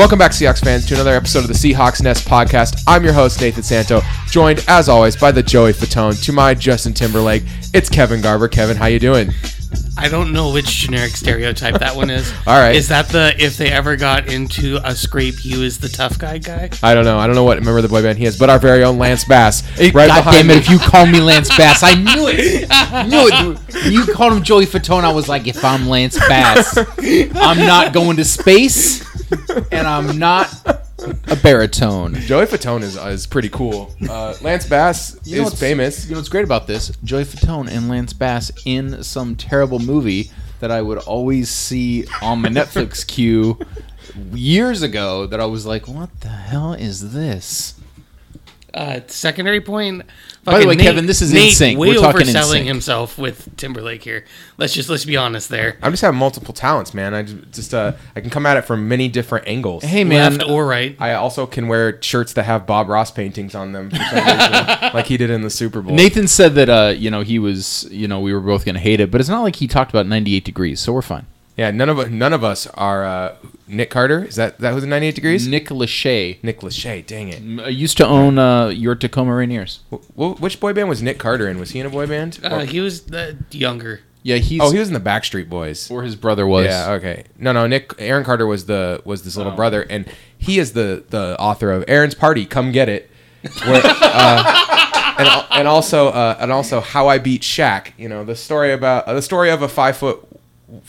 Welcome back, Seahawks fans, to another episode of the Seahawks Nest podcast. I'm your host, Nathan Santo, joined as always by the Joey Fatone. To my Justin Timberlake, it's Kevin Garber. Kevin, how you doing? I don't know which generic stereotype that one is. All right. Is that the if they ever got into a scrape, he was the tough guy guy? I don't know. I don't know what member of the boy band he is, but our very own Lance Bass, Hey, right God behind damn it! me. If you call me Lance Bass, I knew it. Knew it. You called him Joey Fatone, I was like, if I'm Lance Bass, I'm not going to space, and I'm not a baritone. Joey Fatone is, is pretty cool. Uh, Lance Bass You know is what's- famous. You know what's great about this? Joey Fatone and Lance Bass in some terrible movie that I would always see on my Netflix queue years ago. That I was like, what the hell is this? Uh, secondary point. By the fucking way, Kevin, this is Nate NSYNC. Way We're talking overselling NSYNC. himself with Timberlake here. Let's just let's be honest there. I'm just having multiple talents, man. I just, just uh, I can come at it from many different angles. Hey man, Left or right. I also can wear shirts that have Bob Ross paintings on them, for some reason, like he did in the Super Bowl. Nathan said that uh, you know he was you know we were both gonna hate it, but it's not like he talked about 98 degrees, so we're fine. Yeah, none of none of us are uh, Nick Carter. Is that that was in 98 degrees? Nick Lachey Nick Lachey. Dang it. uh, used to own uh, your Tacoma Rainiers. Wh- wh- which boy band was Nick Carter in? Was he in a boy band? Uh, Or- he was the younger. Yeah, he's oh, he was in the Backstreet Boys. or his brother was. Yeah. Okay. No, no. Nick Aaron Carter was the was this Oh. little brother, and he is the the author of Aaron's Party. Come get it. Where, uh, and, and also uh, and also how I beat Shaq. You know the story about uh, the story of a five foot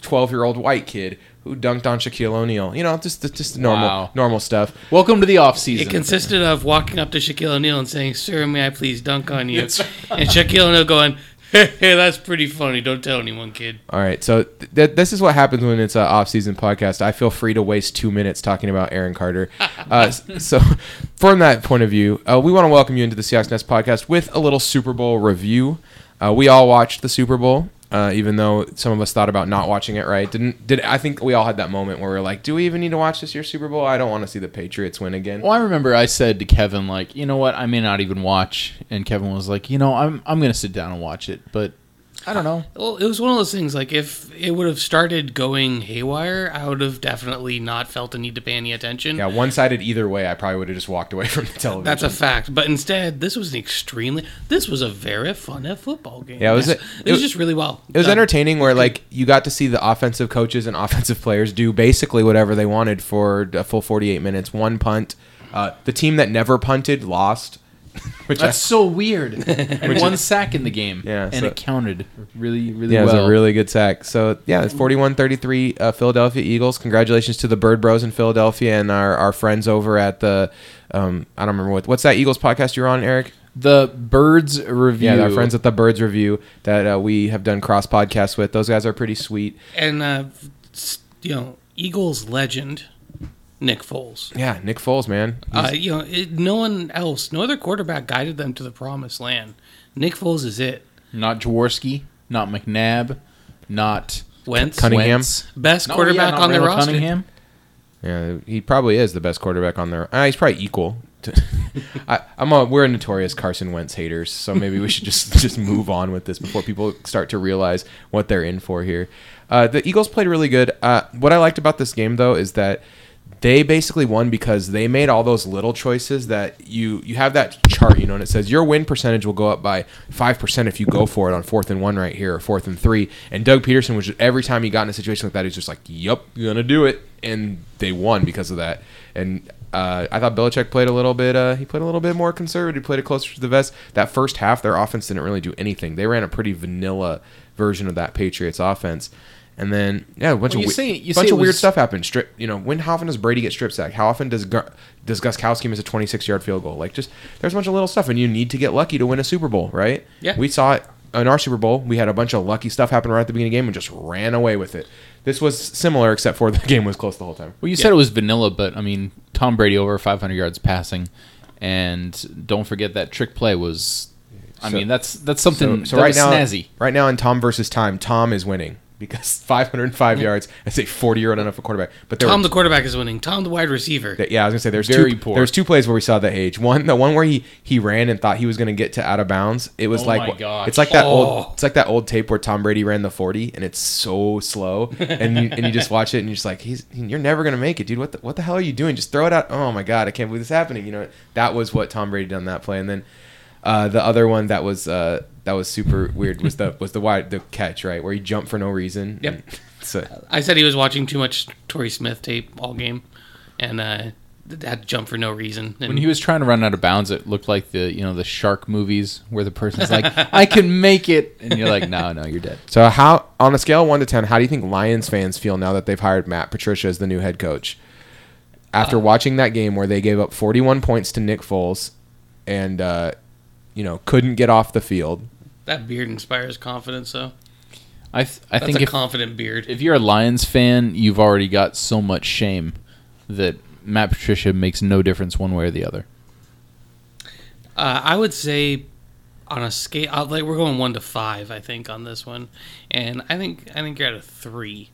twelve year old white kid who dunked on Shaquille O'Neal. You know just just normal Wow. normal stuff. Welcome to the off season. It consisted of walking up to Shaquille O'Neal and saying, "Sir, may I please dunk on you?" and Shaquille O'Neal going, "Hey, that's pretty funny. Don't tell anyone, kid." All right, so th- th- this is what happens when it's an off-season podcast. I feel free to waste two minutes talking about Aaron Carter. Uh, so, from that point of view, uh, we want to welcome you into the Seahawks Nest podcast with a little Super Bowl review. Uh, we all watched the Super Bowl, uh, even though some of us thought about not watching it. Right? Didn't? Did I think we all had that moment where we are like, do we even need to watch this year's Super Bowl? I don't want to see the Patriots win again. well, I remember I said to Kevin like, you know what, I may not even watch, and Kevin was like, you know, I'm I'm gonna sit down and watch it, but I don't know. Well, it was one of those things. Like if it would have started going haywire, I would have definitely not felt a need to pay any attention. Yeah, one-sided either way. I probably would have just walked away from the television. That's a fact. But instead, this was an extremely. This was a very fun football game. Yeah, it was It, a- it was just really well. It was done. entertaining where like you got to see the offensive coaches and offensive players do basically whatever they wanted for a full 48 minutes. One punt. Uh, the team that never punted lost. Which That's so weird. and one sack in the game, Yeah, and so- it counted really really yeah, it was a really good sack. So yeah, it's 41-33 uh, Philadelphia Eagles. Congratulations to the Bird Bros in Philadelphia and our, our friends over at the um, I don't remember what what's that Eagles podcast you're on, Eric? the Birds review. Yeah, our friends at the Birds Review that uh, we have done cross podcasts with. Those guys are pretty sweet. And uh, you know, Eagles legend Nick Foles. Yeah, Nick Foles, man. Uh, you know, it, no one else, no other quarterback guided them to the promised land. Nick Foles is it. not Jaworski, not McNabb, not Wentz, Cunningham. Wentz. best No, quarterback yeah, not on their Randall roster. Cunningham. Yeah, he probably is the best quarterback on there. Uh, he's probably equal. To, I, I'm a we're a notorious Carson Wentz haters, so maybe we should just just move on with this before people start to realize what they're in for here. Uh, the Eagles played really good. Uh, what I liked about this game though is that they basically won because they made all those little choices that you you have that chart, you know, and it says your win percentage will go up by five percent if you go for it on fourth and one right here or fourth and three. And Doug Pederson was just, every time he got in a situation like that, he's just like, "Yep, you're gonna do it," and they won because of that. And uh, I thought Belichick played a little bit. Uh, he played a little bit more conservative. He played it closer to the vest. That first half, their offense didn't really do anything. They ran a pretty vanilla version of that Patriots offense. And then yeah, a bunch Well, of you we- say- you bunch say of weird was- stuff happened. Strip, you know, when how often does Brady get strip sacked? How often does Gu- does Gostkowski miss a 26 yard field goal? Like, just there's a bunch of little stuff, and you need to get lucky to win a Super Bowl, right? Yeah. We saw it in our Super Bowl. We had a bunch of lucky stuff happen right at the beginning of the game and just ran away with it. This was similar, except for the game was close the whole time. Well, you said it was vanilla, but I mean, Tom Brady over 500 yards passing, and don't forget that trick play was. I So- mean, that's that's something So, so that right was now, snazzy. right now in Tom versus time, Tom is winning. Because 505 yards as say 40 year old NFL quarterback. But there Tom were the quarterback is winning. Tom the wide receiver. that- yeah, I was gonna say there's Very two poor. there's two plays where we saw the age. One, the one where he he ran and thought he was gonna get to out of bounds. It was Oh like my gosh. it's like that Oh. old it's like that old tape where Tom Brady ran the 40 and it's so slow and you, and you just watch it and you're just like he's you're never gonna make it, dude. What the, what the hell are you doing? Just throw it out. Oh my god, I can't believe this is happening. You know that was what Tom Brady done that play, and then uh, the other one that was uh, that was super weird was the was the wide the catch right where he jumped for no reason. Yep. So, I said he was watching too much Torrey Smith tape all game, and uh, had to jump for no reason. And When he was trying to run out of bounds, it looked like the you know the shark movies where the person's like, "I can make it," and you're like, "No, no, you're dead." so how on a scale of one to ten, how do you think Lions fans feel now that they've hired Matt Patricia as the new head coach? After watching that game where they gave up 41 points to Nick Foles, and uh, you know couldn't get off the field. that beard inspires confidence, though. I th- I That's think a if confident beard. if you're a Lions fan, you've already got so much shame that Matt Patricia makes no difference one way or the other. Uh, I would say on a scale, uh, like we're going one to five, I think on this one, and I think I think you're at a three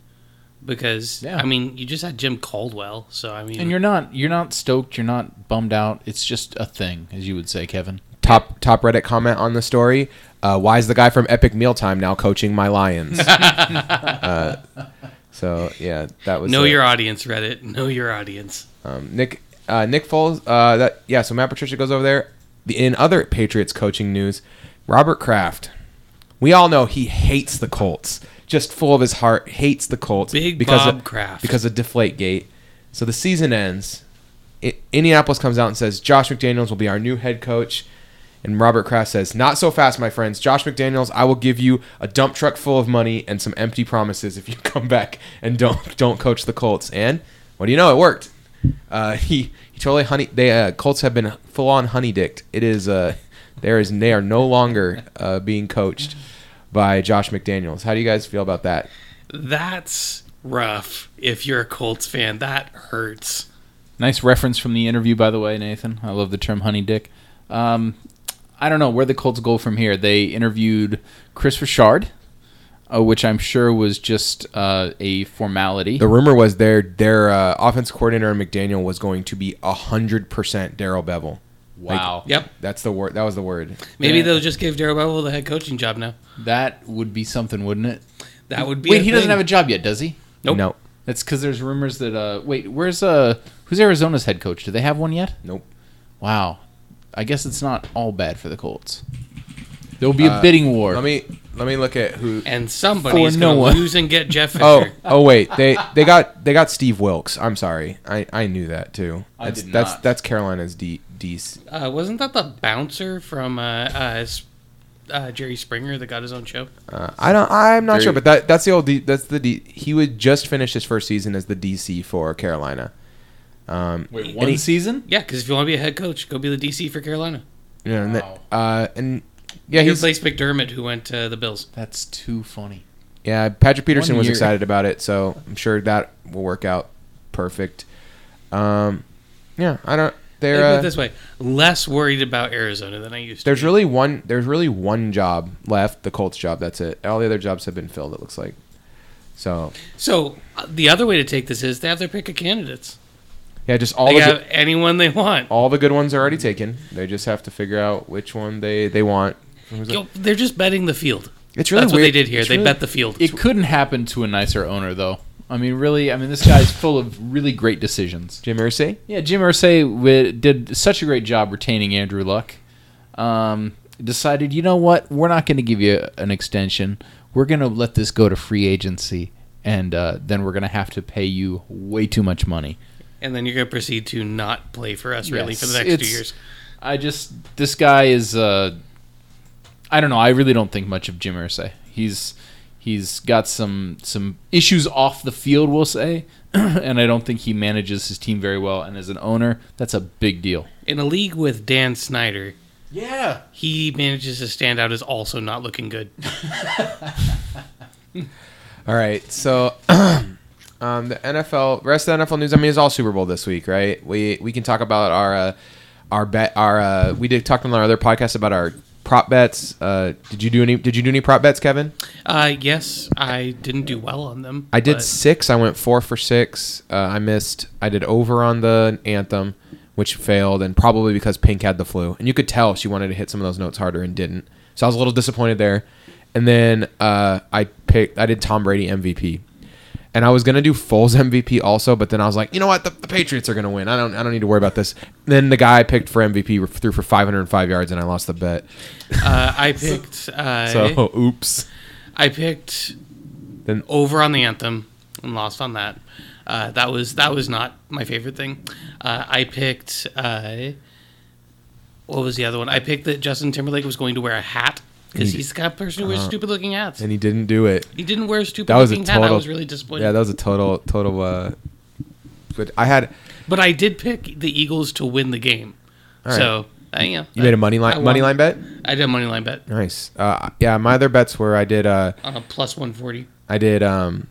because Yeah. I mean you just had Jim Caldwell, so I mean And you're not you're not stoked, you're not bummed out. It's just a thing, as you would say, Kevin. Top top Reddit comment on the story. Uh, why is the guy from Epic Mealtime now coaching my Lions? uh, so yeah, that was know uh, your audience, Reddit. Know your audience. Um, Nick uh, Nick Foles. Uh, that yeah. So Matt Patricia goes over there. In other Patriots coaching news, Robert Kraft. We all know he hates the Colts. Just full of his heart, hates the Colts Big because Bob of, Kraft. because of Deflate Gate. So the season ends. I, Indianapolis comes out and says Josh McDaniels will be our new head coach. And Robert Kraft says, "Not so fast, my friends. Josh McDaniels, I will give you a dump truck full of money and some empty promises if you come back and don't don't coach the Colts." And what do you know? It worked. Uh, he he totally honey. They uh, Colts have been full on honey dicked. It is uh, there is they are no longer uh, being coached by Josh McDaniels. How do you guys feel about that? That's rough. If you're a Colts fan, that hurts. Nice reference from the interview, by the way, Nathan. I love the term honey dick. Um, I don't know where the Colts go from here. They interviewed Kris Richard, uh, which I'm sure was just uh, a formality. The rumor was their their uh, offense coordinator McDaniel was going to be hundred percent Darrell Bevell. wow. Yep. That's the word. That was the word. Maybe Yeah. they'll just give Darrell Bevell the head coaching job now. That would be something, wouldn't it? That would be. Wait, a he doesn't have a job yet, does he? Nope. No. That's because there's rumors that. Uh, wait, where's uh, who's Arizona's head coach? Do they have one yet? Nope. Wow. I guess it's not all bad for the Colts. There will be a Uh, bidding war. Let me let me look at who. And somebody's For no gonna one. lose and get Jeff Fisher. Oh oh wait they they got they got Steve Wilks. I'm sorry. I, I knew that too. I That's did that's not. that's Carolina's D D. Uh, wasn't that the bouncer from uh, uh, S- uh, Jerry Springer that got his own show? Uh, I don't. I'm not Very- sure, but that that's the old. D, that's the D. He would just finish his first season as the DC for Carolina. Um, Wait, and one he- season? Yeah, because if you want to be a head coach, go be the DC for Carolina. Yeah, know, and, that- uh, and yeah, He replaced McDermott, who went to the Bills. That's too funny. yeah. Patrick Peterson was excited about it, so I'm sure that will work out perfect. Um, yeah, I don't. They're put it uh, this way: less worried about Arizona than I used to. There's really one. There's really one job left. The Colts job. That's it. All the other jobs have been filled. It looks like. So so uh, the other way to take this is they have their pick of candidates. Yeah, just all They the have good, anyone they want. all the good ones are already taken. They just have to figure out which one they they want. Yo, they're just betting the field. It's really That's what weird. they did here. It's They really- bet the field. It couldn't happen to a nicer owner, though. I mean, really. I mean, this guy's full of really great decisions. Jim Irsay. Yeah, Jim Irsay wi- did such a great job retaining Andrew Luck. Um, decided, you know what? We're not going to give you an extension. We're going to let this go to free agency, and uh, then we're going to have to pay you way too much money. And then you're going to proceed to not play for us really Yes, for the next two years. I just this guy is. Uh, I don't know. I really don't think much of Jim Irsay. He's he's got some some issues off the field, we'll say, and I don't think he manages his team very well. And as an owner, that's a big deal. In a league with Dan Snyder, Yeah. he manages to stand out as also not looking good. All right, so um, the NFL, rest of the NFL news. I mean, it's all Super Bowl this week, right? We we can talk about our uh, our bet. Our uh, we did talk on our other podcast about our prop bets. Uh, did you do any? Did you do any prop bets, Kevin? Uh, yes, I didn't do well on them. I did but- six. I went four for six. Uh, I missed. I did over on the anthem, which failed, and probably because Pink had the flu, and you could tell she wanted to hit some of those notes harder and didn't. So I was a little disappointed there. And then uh, I picked. I did Tom Brady MVP, and I was gonna do Foles MVP also, but then I was like, you know what, the, the Patriots are gonna win. I don't. I don't need to worry about this. Then the guy I picked for MVP threw for 505 yards, and I lost the bet. Uh, I picked. Uh, So oops. I picked Then over on the anthem and lost on that. Uh, that was that was not my favorite thing. Uh, I picked. Uh, what was the other one? I picked that Justin Timberlake was going to wear a hat because He- he's the kind of person who wears uh-huh. stupid looking hats. and he didn't do it. He didn't wear a stupid That was a looking hat. I was really disappointed. Yeah, that was a total total. Uh, but I had but I did pick the Eagles to win the game. All right. So uh, yeah, you made a money line money line bet. I did a money line bet Nice. Uh, yeah, my other bets were I did uh, on a plus one forty. I did um,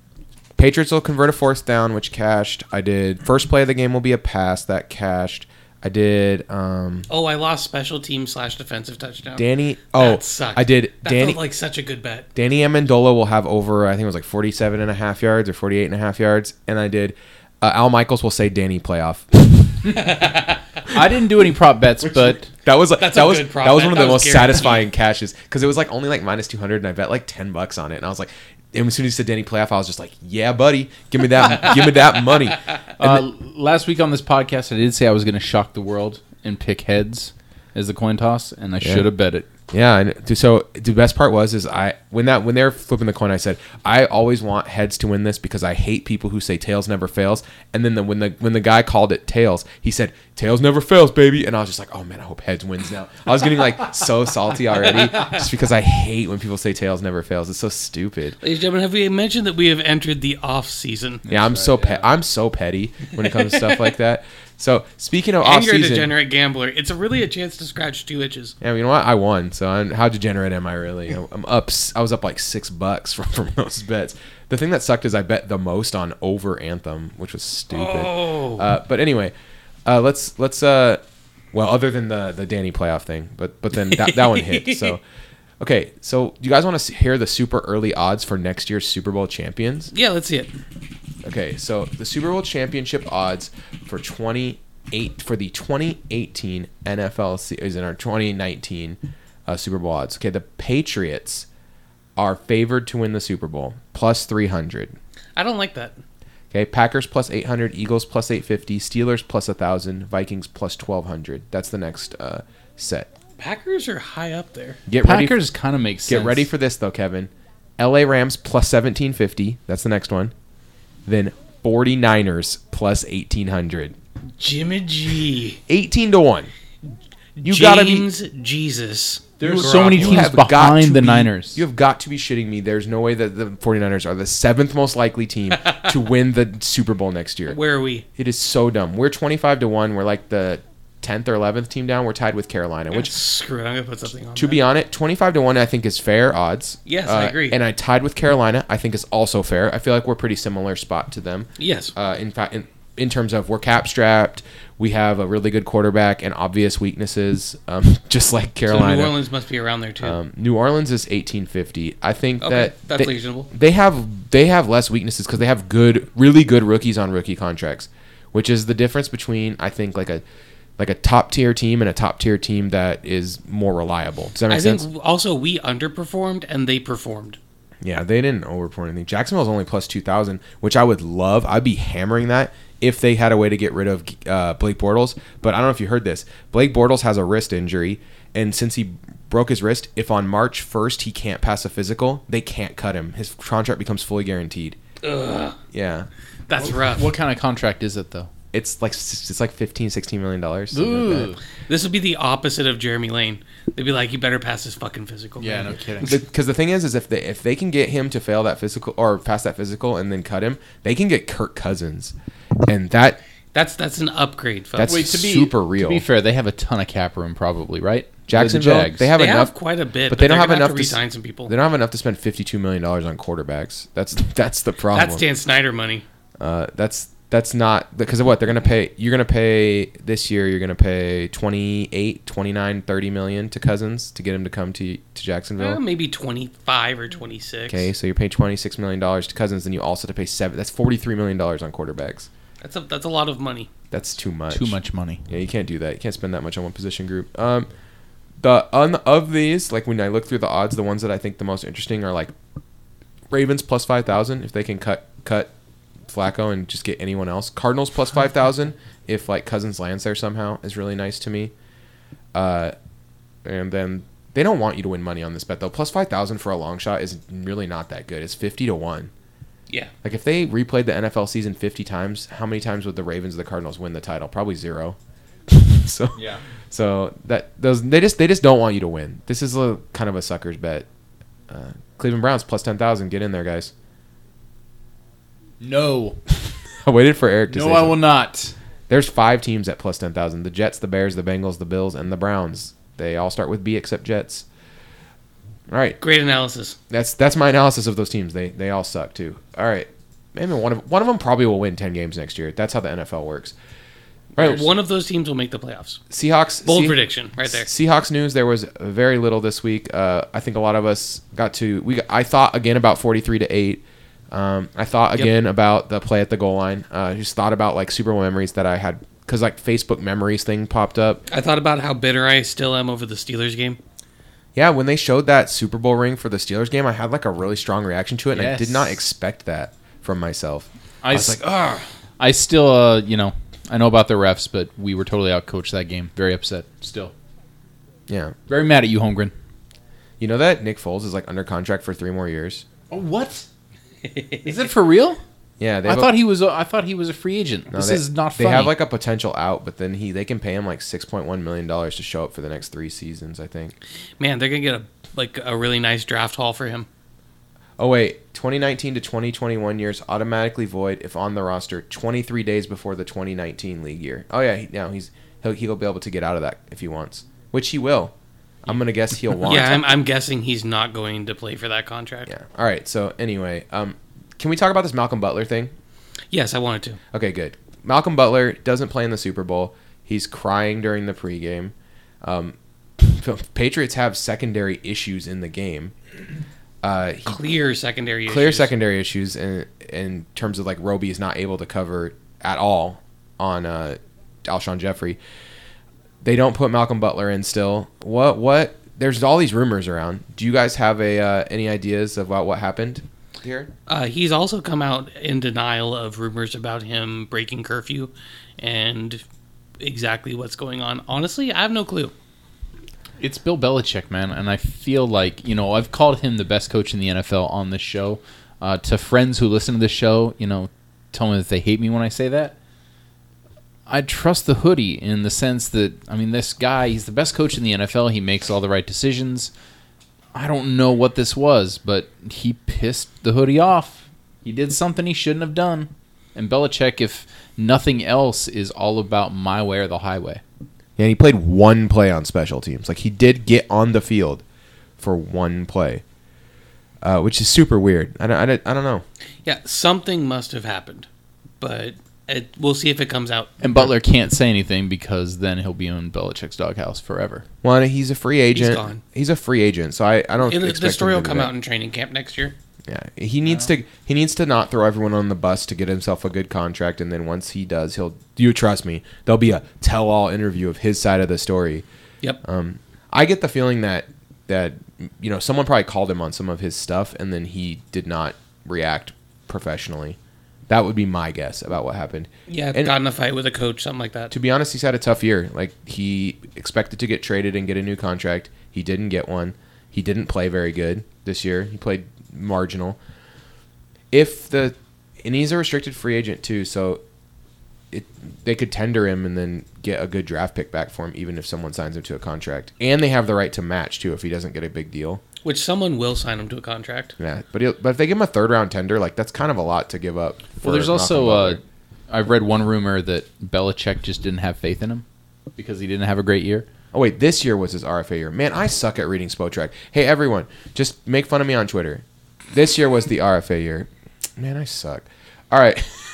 Patriots will convert a fourth down, which cashed. I did first play of the game will be a pass that cashed. I did um, Oh, I lost special team slash defensive touchdown. Danny. Oh, that sucked. I did That Danny. felt like such a good bet. Danny Amendola will have over I think it was like 47 and a half yards or 48 and a half yards, and I did. Uh, Al Michaels will say Danny playoff. I didn't do any prop bets, but That was like that was that was one of That the most guaranteed. satisfying cashes because it was like only like minus two hundred, and I bet like ten bucks on it, and I was like, and as soon as he said Danny playoff, I was just like, yeah, buddy, give me that, give me that money. Uh, last week on this podcast, I did say I was going to shock the world and pick heads as the coin toss, and I Yeah. should have bet it. Yeah, and so the best part was is I when that when they were flipping the coin, I said I always want heads to win this because I hate people who say tails never fails. And then the, when the when the guy called it tails, he said tails never fails, baby. And I was just like, oh man, I hope heads wins now. I was getting like so salty already just because I hate when people say tails never fails. It's so stupid. Ladies and gentlemen, have we mentioned that we have entered the off season? Yeah, I'm so pe- I'm so petty when it comes to stuff like that. So speaking of And off you're a season, degenerate gambler. It's a really a chance to scratch two itches. yeah, you know what? I won. So I'm, how degenerate am I really? I'm up. I was up like six bucks from, from those bets. The thing that sucked is I bet the most on over Anthem, which was stupid. Oh. Uh, but anyway, uh, let's let's uh, well, other than the the Danny playoff thing, but but then that, that one hit. So okay, so do you guys want to hear the super early odds for next year's Super Bowl champions? Yeah, let's see it. Okay, so the Super Bowl championship odds for 28 for the 2018 NFL season or 2019 uh, Super Bowl odds. Okay, the Patriots are favored to win the Super Bowl plus 300. I don't like that. Okay, Packers plus 800, Eagles plus 850, Steelers plus 1000, Vikings plus 1200. That's the next uh, set. Packers are high up there. Get ready Packers kind of makes sense. Get ready for this though, Kevin. LA Rams plus 1750. That's the next one. Then 49ers plus 1800. Jimmy G. 18 to 1. You gotta be. Jesus. There's so many teams behind the be- Niners. You have got to be shitting me. There's no way that the 49ers are the seventh most likely team to win the Super Bowl next year. Where are we? It is so dumb. We're 25 to 1. We're like the 10th or 11th team down. We're tied with Carolina, which Screw it. I'm gonna put something on. to that. be honest, 25 to 1 I think is fair odds. Yes, I agree. And I tied with Carolina. I think is also fair. I feel like we're pretty similar spot to them. yes. Uh, in fact, in, in terms of we're cap strapped, we have a really good quarterback and obvious weaknesses, um, just like so Carolina. New Orleans must be around there too. Um, New Orleans is 1850. I think okay, that that's they, reasonable. they have they have less weaknesses because they have good, really good rookies on rookie contracts, which is the difference between I think like a like a top tier team and a top tier team that is more reliable. Does that make I sense? think also we underperformed and they performed. Yeah, they didn't overperform anything. Jacksonville's only plus two thousand, which I would love. I'd be hammering that if they had a way to get rid of uh, Blake Bortles. But I don't know if you heard this. Blake Bortles has a wrist injury, and since he broke his wrist, if on March first he can't pass a physical, they can't cut him. His contract becomes fully guaranteed. Ugh, Yeah, that's rough. What kind of contract is it though? It's like it's like 15 16 million dollars. something like. This would be the opposite of Jeremy Lane. They'd be like, "You better pass this fucking physical." Yeah, man." no kidding. Because the, thing is, is if they if they can get him to fail that physical or pass that physical and then cut him, they can get Kirk Cousins, and that That's that's an upgrade, folks. That's Wait, to be super real. To be fair, they have a ton of cap room, probably, right? Jacksonville, The Jags. they have they enough. have quite a bit, but they don't they're have gonna enough to to s- resign some people. They don't have enough to spend fifty-two million dollars on quarterbacks. That's that's the problem. That's Dan Snyder money. uh, that's that's not because of what they're going to pay. You're going to pay this year. You're going to pay 28, 29, 30 million to Cousins to get him to come to to Jacksonville. Uh, maybe 25 or 26. Okay, so you're paying 26 million dollars to Cousins, then you also have to pay seven. That's 43 million dollars on quarterbacks. That's a that's a lot of money. That's too much. Too much money. Yeah, you can't do that. You can't spend that much on one position group. Um, the un, of these, like when I look through the odds, the ones that I think the most interesting are like Ravens plus five thousand if they can cut cut Flacco and just get anyone else. Cardinals plus five thousand if like Cousins lands there somehow is really nice to me. Uh, and then they don't want you to win money on this bet though. Plus five thousand for a long shot is really not that good. It's fifty to one. Yeah. Like if they replayed the NFL season 50 times, how many times would the Ravens or the Cardinals win the title? Probably zero. so Yeah. so that those they just they just don't want you to win. This is a kind of a sucker's bet. Uh, Cleveland Browns plus 10,000. Get in there, guys. No. I waited for Eric to No, say I will not. There's five teams at plus 10,000. The Jets, the Bears, the Bengals, the Bills, and the Browns. They all start with B except Jets. All right. Great analysis. That's that's my analysis of those teams. They they all suck too. All right, maybe one of one of them probably will win ten games next year. That's how the NFL works. All right, One of those teams will make the playoffs. Seahawks. Bold Se- prediction right there. Seahawks news. There was very little this week. Uh, I think a lot of us got to. We I thought again about forty three to eight. Um, I thought Yep. again about the play at the goal line. Uh, just thought about like Super Bowl memories that I had because like Facebook memories thing popped up. I thought about how bitter I still am over the Steelers game. Yeah, when they showed that Super Bowl ring for the Steelers game, I had like a really strong reaction to it, and I did not expect that from myself. I, I was s- like, ah. I still, uh, you know, I know about the refs, but we were totally outcoached that game. Very upset. Still, Yeah. very mad at you, Holmgren. You know that Nick Foles is like under contract for three more years? Oh, what? Is it for real? Yeah, they I have a- thought he was. A, I thought he was a free agent. no, this they, is not fair. They funny. have like a potential out, but then he they can pay him like six point one million dollars to show up for the next three seasons. I think. Man, they're gonna get a like a really nice draft haul for him. Oh wait, 2019 to 2021 years automatically void if on the roster 23 days before the 2019 league year. Oh yeah, he, now he's he'll he'll be able to get out of that if he wants, which he will. I'm gonna guess he'll want. Yeah, I'm, I'm guessing he's not going to play for that contract. Yeah. All right. So anyway, um, can we talk about this Malcolm Butler thing? Yes, I wanted to. Okay, good. Malcolm Butler doesn't play in the Super Bowl. He's crying during the pregame. Um, Patriots have secondary issues in the game. Uh, he, Clear secondary clear issues. secondary issues in in terms of like Roby is not able to cover at all on uh, Alshon Jeffery. They don't put Malcolm Butler in still. What what? There's all these rumors around. Do you guys have a uh, any ideas about what happened here? Uh, he's also come out in denial of rumors about him breaking curfew and exactly what's going on. Honestly, I have no clue. It's Bill Belichick, man, and I feel like you know I've called him the best coach in the NFL on this show. Uh, to friends who listen to this show, you know, tell me that they hate me when I say that. I trust the hoodie in the sense that I mean, this guy, he's the best coach in the NFL. He makes all the right decisions. I don't know what this was, but he pissed the hoodie off. He did something he shouldn't have done. And Belichick, if nothing else, is all about my way or the highway. Yeah, and he played one play on special teams. Like he did get on the field for one play, uh, which is super weird. I don't, I don't, I don't know. Yeah, something must have happened, but it, we'll see if it comes out. And Butler can't say anything because then he'll be in Belichick's doghouse forever. Well, he's a free agent. He's gone. He's a free agent, so I, I don't. It- expect the story him will come out in training camp next year. Yeah, he needs to. He needs to not throw everyone on the bus to get himself a good contract, and then once he does, he'll. You trust me? There'll be a tell-all interview of his side of the story. Yep. Um, I get the feeling that that you know someone probably called him on some of his stuff, and then he did not react professionally. That would be my guess about what happened. yeah, and- got in a fight with a coach, something like that. To be honest, he's had a tough year. Like he expected to get traded and get a new contract. He didn't get one. He didn't play very good this year. He played marginal. If the and he's a restricted free agent too, so it they could tender him and then get a good draft pick back for him, even if someone signs him to a contract. And they have the right to match too if he doesn't get a big deal. Which someone will sign him to a contract. Yeah, but he'll, but if they give him a third round tender, like that's kind of a lot to give up. for Well, there's also uh, I've read one rumor that Belichick just didn't have faith in him because he didn't have a great year. Oh wait, this year was his RFA year. Man, I suck at reading Spotrac. Hey everyone, just make fun of me on Twitter. This year was the RFA year. Man, I suck. All right.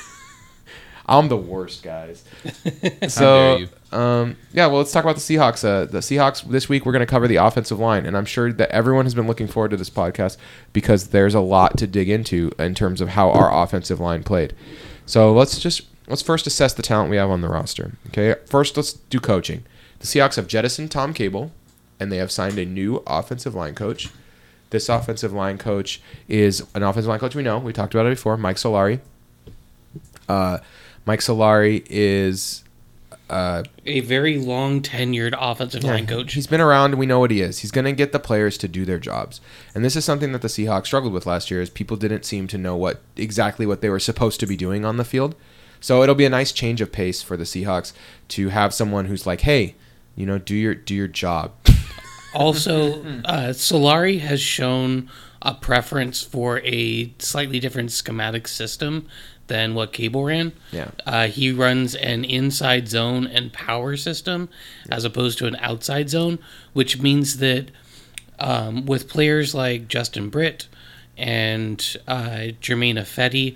I'm the worst, guys. dare so, you. um, yeah, well, let's talk about the Seahawks. Uh, the Seahawks this week we're going to cover the offensive line, and I'm sure that everyone has been looking forward to this podcast because there's a lot to dig into in terms of how our offensive line played. So let's just let's first assess the talent we have on the roster. Okay, first let's do coaching. The Seahawks have jettisoned Tom Cable, and they have signed a new offensive line coach. This offensive line coach is an offensive line coach we know. We talked about it before, Mike Solari. Uh, Mike Solari is uh, A very long tenured offensive line coach. He's been around we know what he is. He's going to get the players to do their jobs. And this is something that the Seahawks struggled with last year is people didn't seem to know what exactly what they were supposed to be doing on the field. So it'll be a nice change of pace for the Seahawks to have someone who's like, "Hey, you know, do your do your job." Also, uh, Solari has shown a preference for a slightly different schematic system than what Cable ran. Yeah. Uh, he runs an inside zone and power system as opposed to an outside zone, which means that um, with players like Justin Britt and uh, Germain Ifedi,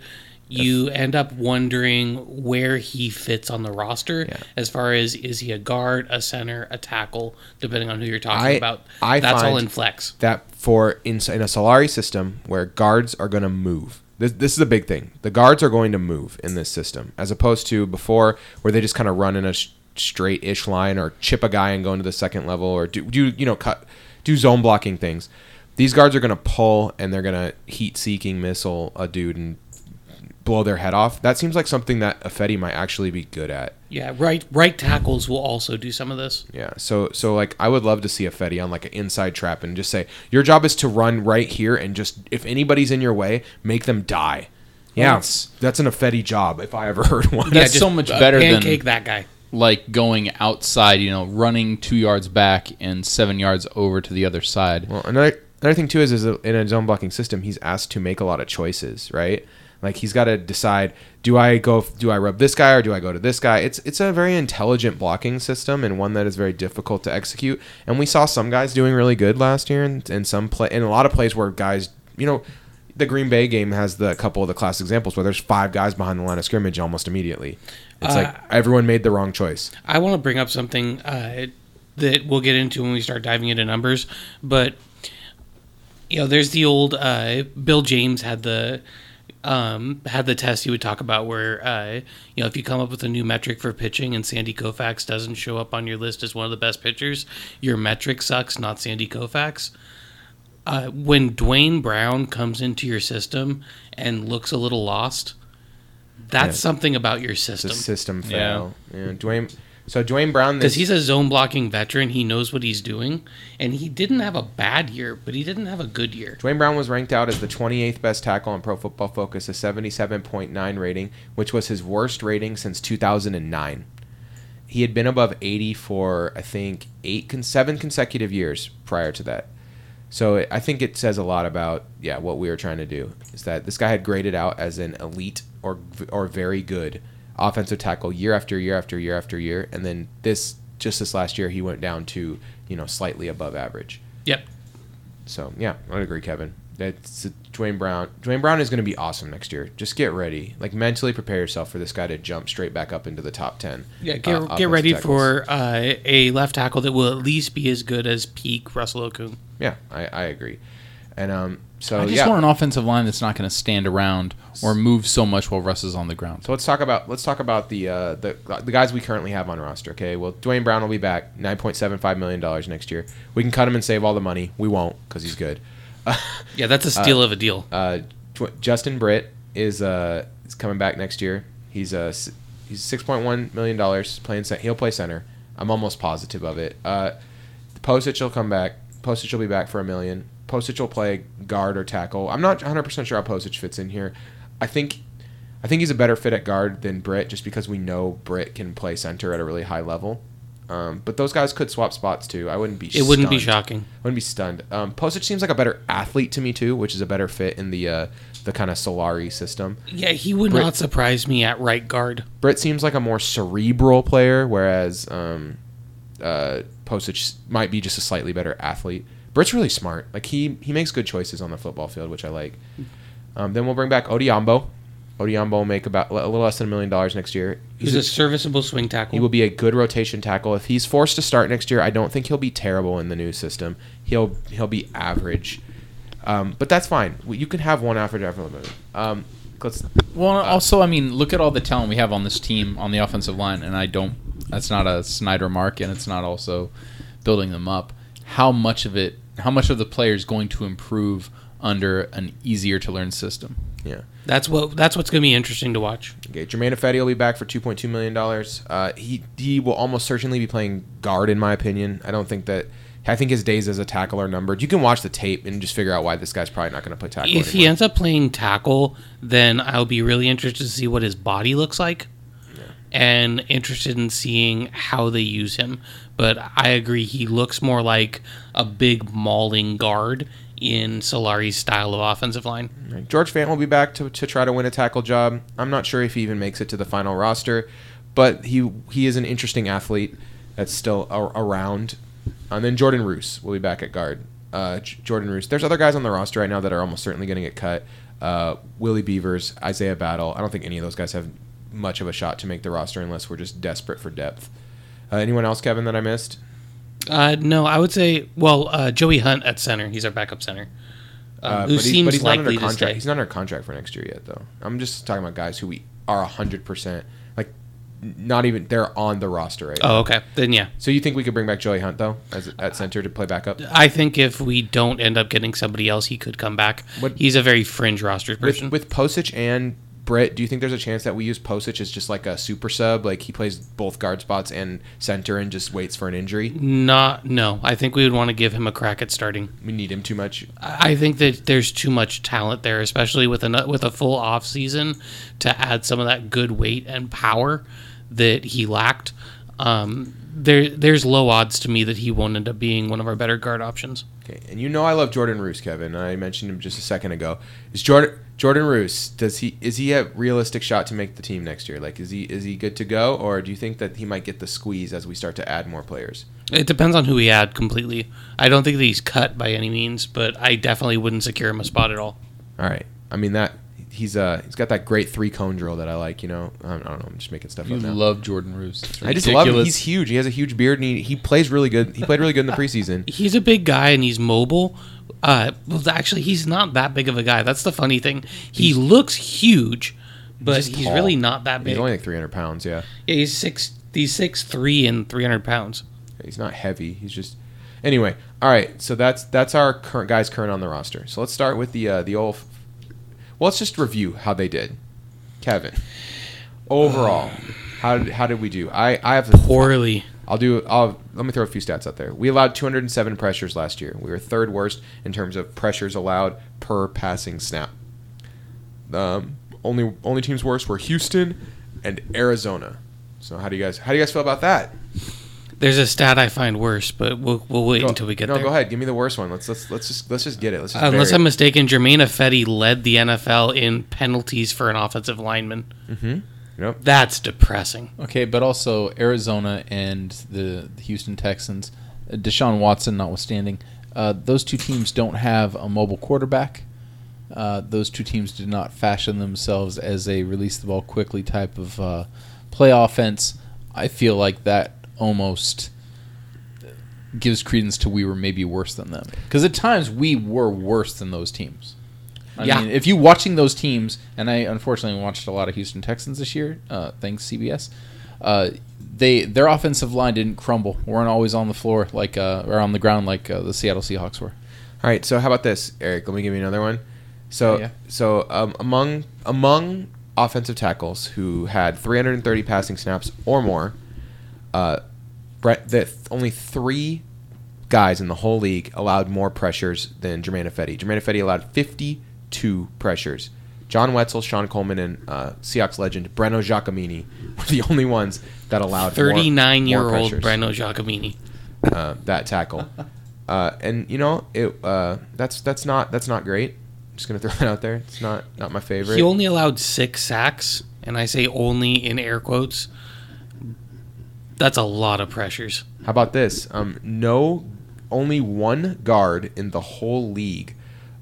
you end up wondering where he fits on the roster Yeah. as far as is he a guard, a center, a tackle, depending on who you're talking I- about. I That's all in flex. that for in, in a Solari system where guards are going to move. This, this is a big thing. The guards are going to move in this system, as opposed to before where they just kind of run in a sh- straight-ish line or chip a guy and go into the second level or do, do you know cut do zone blocking things. These guards are going to pull and they're going to heat-seeking missile a dude and blow their head off. That seems like something that Ifedi might actually be good at. Yeah, right. Right tackles will also do some of this. Yeah. So so like I would love to see Ifedi on like an inside trap and just say your job is to run right here and just if anybody's in your way, make them die. Yeah, That's- that's an Ifedi job if I ever heard one. That's just, so much better than- pancake that guy. like going outside, you know, running two yards back and seven yards over to the other side. Well, another another thing too is is in a zone blocking system, he's asked to make a lot of choices, right? Like he's got to decide: do I go? Do I rub this guy or do I go to this guy? It's it's a very intelligent blocking system and one that is very difficult to execute. And we saw some guys doing really good last year, and, and some play in a lot of plays where guys, you know, the Green Bay game has the couple of the class examples where there's five guys behind the line of scrimmage almost immediately. It's like everyone made the wrong choice. I want to bring up something uh, that we'll get into when we start diving into numbers, but you know, there's the old uh, Bill James had the um, had the test you would talk about where uh, you know if you come up with a new metric for pitching and Sandy Koufax doesn't show up on your list as one of the best pitchers, your metric sucks, not Sandy Koufax. Uh, when Duane Brown comes into your system and looks a little lost, that's Yeah. something about your It's system. a system Yeah. Yeah. Duane. So Duane Brown, Because he's a zone blocking veteran, he knows what he's doing, and he didn't have a bad year, but he didn't have a good year. Duane Brown was ranked out as the 28th best tackle on Pro Football Focus, a 77.9 rating, which was his worst rating since 2009. He had been above 80 for I think eight, seven consecutive years prior to that. So I think it says a lot about yeah what we were trying to do is that this guy had graded out as an elite or or very good offensive tackle year after year after year after year, and then this just this last year he went down to you know slightly above average. Yep. So yeah, I would agree, Kevin. That's Duane Brown. Duane Brown is going to be awesome next year. Just get ready, like mentally prepare yourself for this guy to jump straight back up into the top ten. Yeah, get, uh, get ready tackles. for uh, a left tackle that will at least be as good as peak Russell Okung. Yeah, I, I agree. And um, so I just yeah. want an offensive line that's not going to stand around or move so much while Russ is on the ground. So let's talk about let's talk about the uh, the the guys we currently have on roster. Okay, well Duane Brown will be back, nine point seven five million dollars next year. We can cut him and save all the money. We won't because he's good. Yeah, that's a steal of a deal. Uh, Tw- Justin Britt is uh is coming back next year. He's uh he's six point one million dollars playing. Cent- he'll play center. I'm almost positive of it. Uh, Pocic will come back. Pocic will be back for a million. Pocic will play guard or tackle. I'm not 100 percent sure how Pocic fits in here. I think I think he's a better fit at guard than Britt, just because we know Britt can play center at a really high level. Um, but those guys could swap spots too. I wouldn't be. It wouldn't be stunned. shocking. Wouldn't be stunned. Um, Pocic seems like a better athlete to me too, which is a better fit in the uh, the kind of Solari system. Yeah, he would Brit- not surprise me at right guard. Britt seems like a more cerebral player, whereas um, uh, Pocic might be just a slightly better athlete. Britt's really smart. Like he he makes good choices on the football field, which I like. Um, then we'll bring back Odhiambo. Odhiambo will make about a little less than a million dollars next year. He's a serviceable swing tackle. He will be a good rotation tackle. If he's forced to start next year, I don't think he'll be terrible in the new system. He'll he'll be average, um, but that's fine. You can have one average average. Um, let's Well, also, I mean, look at all the talent we have on this team on the offensive line, and I don't. That's not a Snyder mark, and it's not also building them up. How much of it? How much of the player is going to improve under an easier to learn system? yeah. that's what that's what's going to be interesting to watch. Okay, Germain Ifedi will be back for two point two million dollars. Uh, he he will almost certainly be playing guard, in my opinion. I don't think that. I think his days as a tackle are numbered. You can watch the tape and just figure out why this guy's probably not going to play tackle. If he ends up playing tackle, then I'll be really interested to see what his body looks like, and interested in seeing how they use him. But I agree, he looks more like a big mauling guard in Solari's style of offensive line. George Fant will be back to, to try to win a tackle job. I'm not sure if he even makes it to the final roster, but he he is an interesting athlete that's still a, around. And then Jordan Roos will be back at guard. Uh, J- Jordan Roos. There's other guys on the roster right now that are almost certainly going to get cut. Uh, Willie Beavers, Isaiah Battle. I don't think any of those guys have much of a shot to make the roster unless we're just desperate for depth. Uh, anyone else, Kevin, that I missed? Uh, no, I would say, well, uh, Joey Hunt at center. He's our backup center. Um, Uh, who but, he's, seems but he's not likely under to contract. He's not under contract for next year yet, though. I'm just talking about guys who we are hundred percent like, not even they're on the roster right. now. Oh, okay. Then yeah. So you think we could bring back Joey Hunt though, as at center to play backup? I think if we don't end up getting somebody else, he could come back. What- He's a very fringe roster With, person. with Pocic and Britt, do you think there's a chance that we use Pocic as just like a super sub, like he plays both guard spots and center and just waits for an injury? Not, no. I think we would want to give him a crack at starting. We need him too much. I think that there's too much talent there, especially with a with a full off season, to add some of that good weight and power that he lacked. Um, there, there's low odds to me that he won't end up being one of our better guard options. Okay, and you know I love Jordan Roos, Kevin. I mentioned him just a second ago. Is Jordan Jordan Roos? Does he is he a realistic shot to make the team next year? Like, is he is he good to go, or do you think that he might get the squeeze as we start to add more players? It depends on who we add completely. I don't think that he's cut by any means, but I definitely wouldn't secure him a spot at all. All right, I mean that he's uh he's got that great three cone drill that I like. You know, I don't know. I'm just making stuff You up now. love Jordan Roos. I just love him. He's huge. He has a huge beard, and he, he plays really good. He played really good in the preseason. He's a big guy and he's mobile. Uh, well, actually, he's not that big of a guy. That's the funny thing. He looks huge, but just he's really not that big. He's only like 300 pounds. Yeah, yeah, he's six. He's six three and three hundred pounds. he's not heavy. He's just anyway. All right, so that's that's our current guys current on the roster. So let's start with the uh, the old. Well, let's just review how they did. Kevin, overall, how did how did we do? I I have Poorly. I'll do. I'll let me throw a few stats out there. We allowed 207 pressures last year. We were third worst in terms of pressures allowed per passing snap. Um, only only teams worse were Houston and Arizona. So how do you guys how do you guys feel about that? There's a stat I find worse, but we'll we'll wait Go- until we get no, there. go ahead. Give me the worst one. Let's let's let's just let's just get it. Let's just Unless I'm it. mistaken, Germain Ifedi led the NFL in penalties for an offensive lineman. Yep. That's depressing. Okay, but also Arizona and the, the Houston Texans, uh, Deshaun Watson notwithstanding, uh, those two teams don't have a mobile quarterback. Uh, those two teams did not fashion themselves as a release the ball quickly type of uh, play offense. I feel like that almost gives credence to we were maybe worse than them because at times we were worse than those teams. I Yeah. mean, if you watching those teams, and I unfortunately watched a lot of Houston Texans this year, uh, thanks CBS. Uh, they their offensive line didn't crumble. weren't always on the floor like uh, or on the ground like uh, the Seattle Seahawks were. All right. So how about this, Eric? Let me give you another one. So Oh, yeah. so um, among among offensive tackles who had 330 passing snaps or more, uh, Brett, that only three guys in the whole league allowed more pressures than Germain Ifedi. Germain Ifedi allowed 52 pressures. John Wetzel, Sean Coleman, and uh, Seahawks legend Breno Giacomini were the only ones that allowed more- more 39 year old Breno Giacomini. uh, that tackle. Uh, and you know, it uh, that's that's not that's not great. just gonna throw it out there. It's not not my favorite. He only allowed six sacks, and I say only in air quotes. That's a lot of pressures. How about this? Um, no, only one guard in the whole league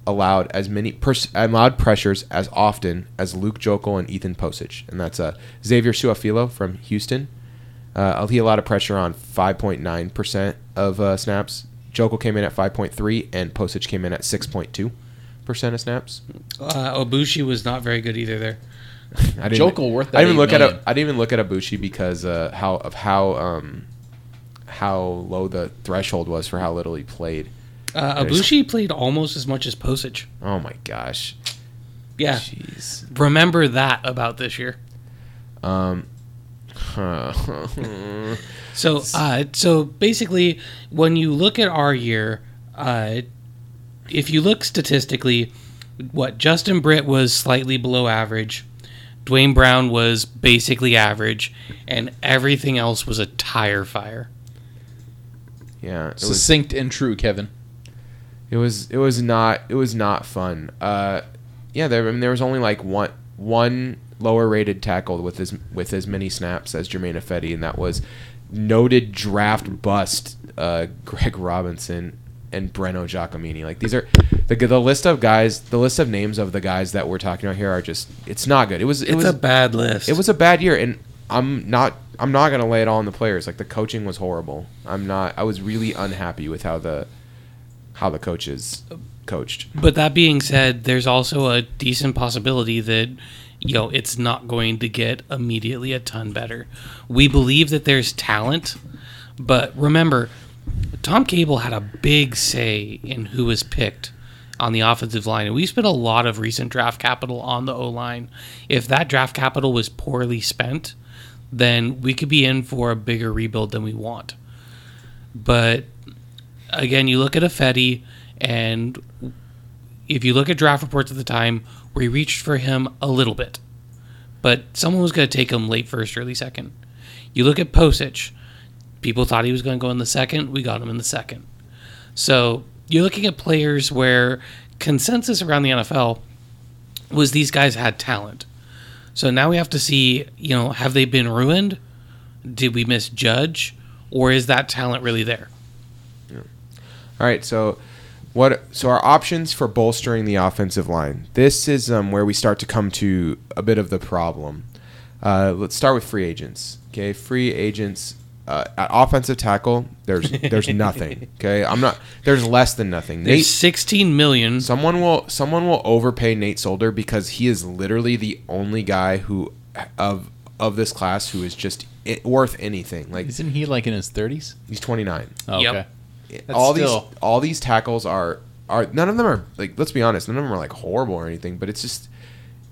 allowed as many pers- allowed pressures as often as Luke Joeckel and Ethan Pocic, and that's uh, Xavier Su'a-Filo from Houston. Uh, he allowed a lot of pressure on 5.9 percent of uh, snaps. Joeckel came in at 5.3, and Pocic came in at 6.2 percent of snaps. Uh, Aboushi was not very good either there. I didn't, Joeckel worth that I didn't even eight look at million. a, I didn't even look at Aboushi because uh, how of how um, how low the threshold was for how little he played. Uh, Aboushi played almost as much as Pocic. Oh my gosh. Yeah. Jeez. Remember that about this year. Um. huh. So, uh, so basically, when you look at our year, uh, if you look statistically, what Justin Britt was slightly below average, Duane Brown was basically average, and everything else was a tire fire. yeah. It was. Succinct and true, Kevin. It was. It was not. It was not fun. Uh. Yeah. There. I mean, there was only like one one lower rated tackle with as with as many snaps as Germain Ifedi, and that was noted draft bust uh, Greg Robinson and Breno Giacomini. Like these are the the list of guys, the list of names of the guys that we're talking about here are just it's not good. It was it It's was a bad list. it was a bad year, and I'm not I'm not gonna lay it all on the players. Like the coaching was horrible. I'm not. I was really unhappy with how the how the coaches coached. But that being said, there's also a decent possibility that you know it's not going to get immediately a ton better. We believe that there's talent, but remember, Tom Cable had a big say in who was picked on the offensive line, and we spent a lot of recent draft capital on the O line. If that draft capital was poorly spent, then we could be in for a bigger rebuild than we want. But again, you look at Ifedi, and if you look at draft reports at the time, we reached for him a little bit, but someone was going to take him late first, early second. You look at Pocic, people thought he was going to go in the second. We got him in the second. So you're looking at players where consensus around the NFL was these guys had talent. So now we have to see, you know, have they been ruined? Did we misjudge? Or is that talent really there? All right, so what? So our options for bolstering the offensive line. This is um, where we start to come to a bit of the problem. Uh, let's start with free agents. Okay, free agents uh, at offensive tackle. There's there's nothing. Okay, I'm not. There's less than nothing. There's Nate, 16 million. someone will someone will overpay Nate Solder because he is literally the only guy who of of this class who is just i worth anything. Like Isn't he like in his thirties? he's 29 Oh, Yep. That's all still- these all these tackles are are none of them are like let's be honest none of them are like horrible or anything but it's just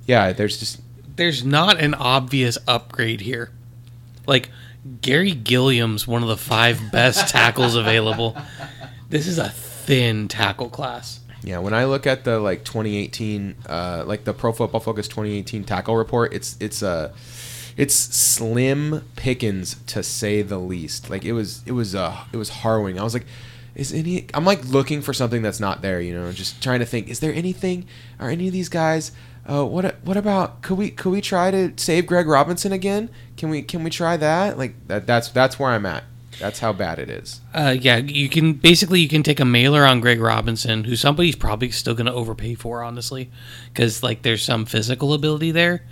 yeah there's just There's not an obvious upgrade here. Like Garry Gilliam's one of the five best tackles available. This is a thin tackle class. yeah when I look at the like 2018 uh like the Pro Football Focus 2018 tackle report it's it's a it's slim pickings to say the least like it was it was uh it was harrowing I was like is any I'm like looking for something that's not there you know just trying to think is there anything are any of these guys uh, what what about could we could we try to save Greg Robinson again? Can we can we try that? Like that that's that's where I'm at. That's how bad it is. Uh, yeah, you can basically you can take a mailer on Greg Robinson, who somebody's probably still going to overpay for, honestly, because like there's some physical ability there,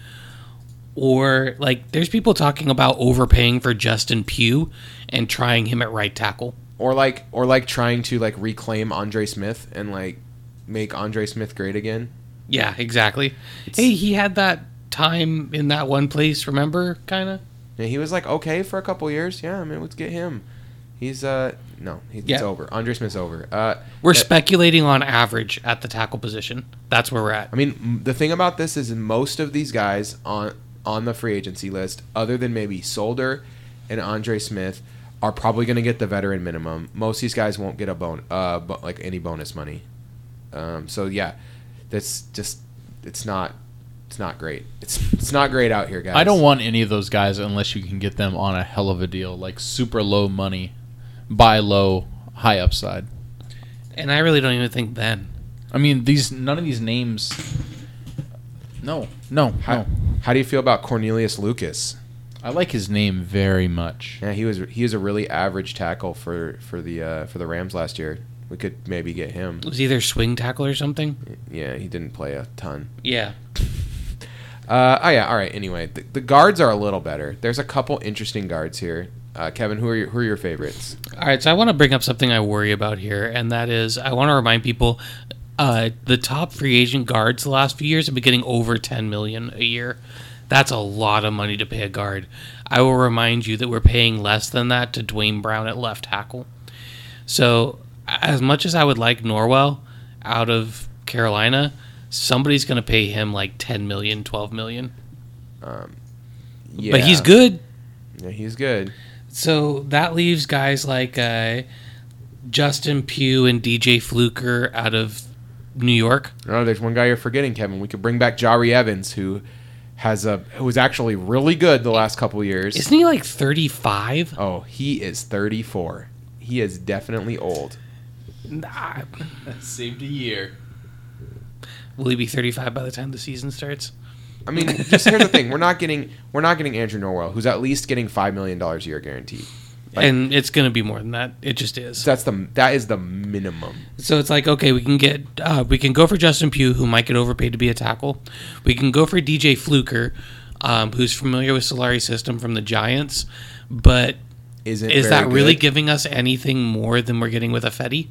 or like there's people talking about overpaying for Justin Pugh and trying him at right tackle. Or like or like trying to like reclaim Andre Smith and like make Andre Smith great again. Yeah, exactly. hey, he had that time in that one place, remember? Kind of. Yeah, he was like okay for a couple years. Yeah, I mean, let's get him. He's uh no, he's Yeah. it's over. Andre Smith's over. Uh, We're speculating on average at the tackle position. That's where we're at. I mean, the thing about this is most of these guys on on the free agency list, other than maybe Solder and Andre Smith, are probably going to get the veteran minimum. Most of these guys won't get a bone, uh bo- like any bonus money. Um, so yeah, that's just it's not it's not great. It's it's not great out here, guys. I don't want any of those guys unless you can get them on a hell of a deal, like super low money, buy low, high upside. And I really don't even think then. I mean, these none of these names. No, no, How, no. how do you feel about Cornelius Lucas? I like his name very much. Yeah, he was he was a really average tackle for for the uh, for the Rams last year. We could maybe get him. It was either swing tackle or something. Yeah, he didn't play a ton. Yeah. Uh, oh yeah. All right. Anyway, the, the guards are a little better. There's a couple interesting guards here. Uh, Kevin, who are your, who are your favorites? All right, so I want to bring up something I worry about here, and that is I want to remind people uh, the top free agent guards the last few years have been getting over 10 million a year. That's a lot of money to pay a guard. I will remind you that we're paying less than that to Duane Brown at left tackle. So, as much as I would like Norwell out of Carolina, somebody's going to pay him like 10 million, 12 million. Yeah. But he's good. Yeah, he's good. So that leaves guys like uh, Justin Pugh and DJ Fluker out of New York. No, there's one guy you're forgetting, Kevin. We could bring back Jahri Evans, who has a who was actually really good the last couple years. Isn't he like 35? oh, he is 34. He is definitely old. Nah. Saved a year. Will he be 35 by the time the season starts? I mean, just here's the thing: we're not getting we're not getting Andrew Norwell, who's at least getting five million dollars a year guaranteed. Like- and it's going to be more than that. It just is. That's the that is the minimum. So it's like okay, we can get uh, we can go for Justin Pugh, who might get overpaid to be a tackle. We can go for DJ Fluker, um, who's familiar with Solari's system from the Giants, but Isn't is very that really good. giving us anything more than we're getting with Ifedi?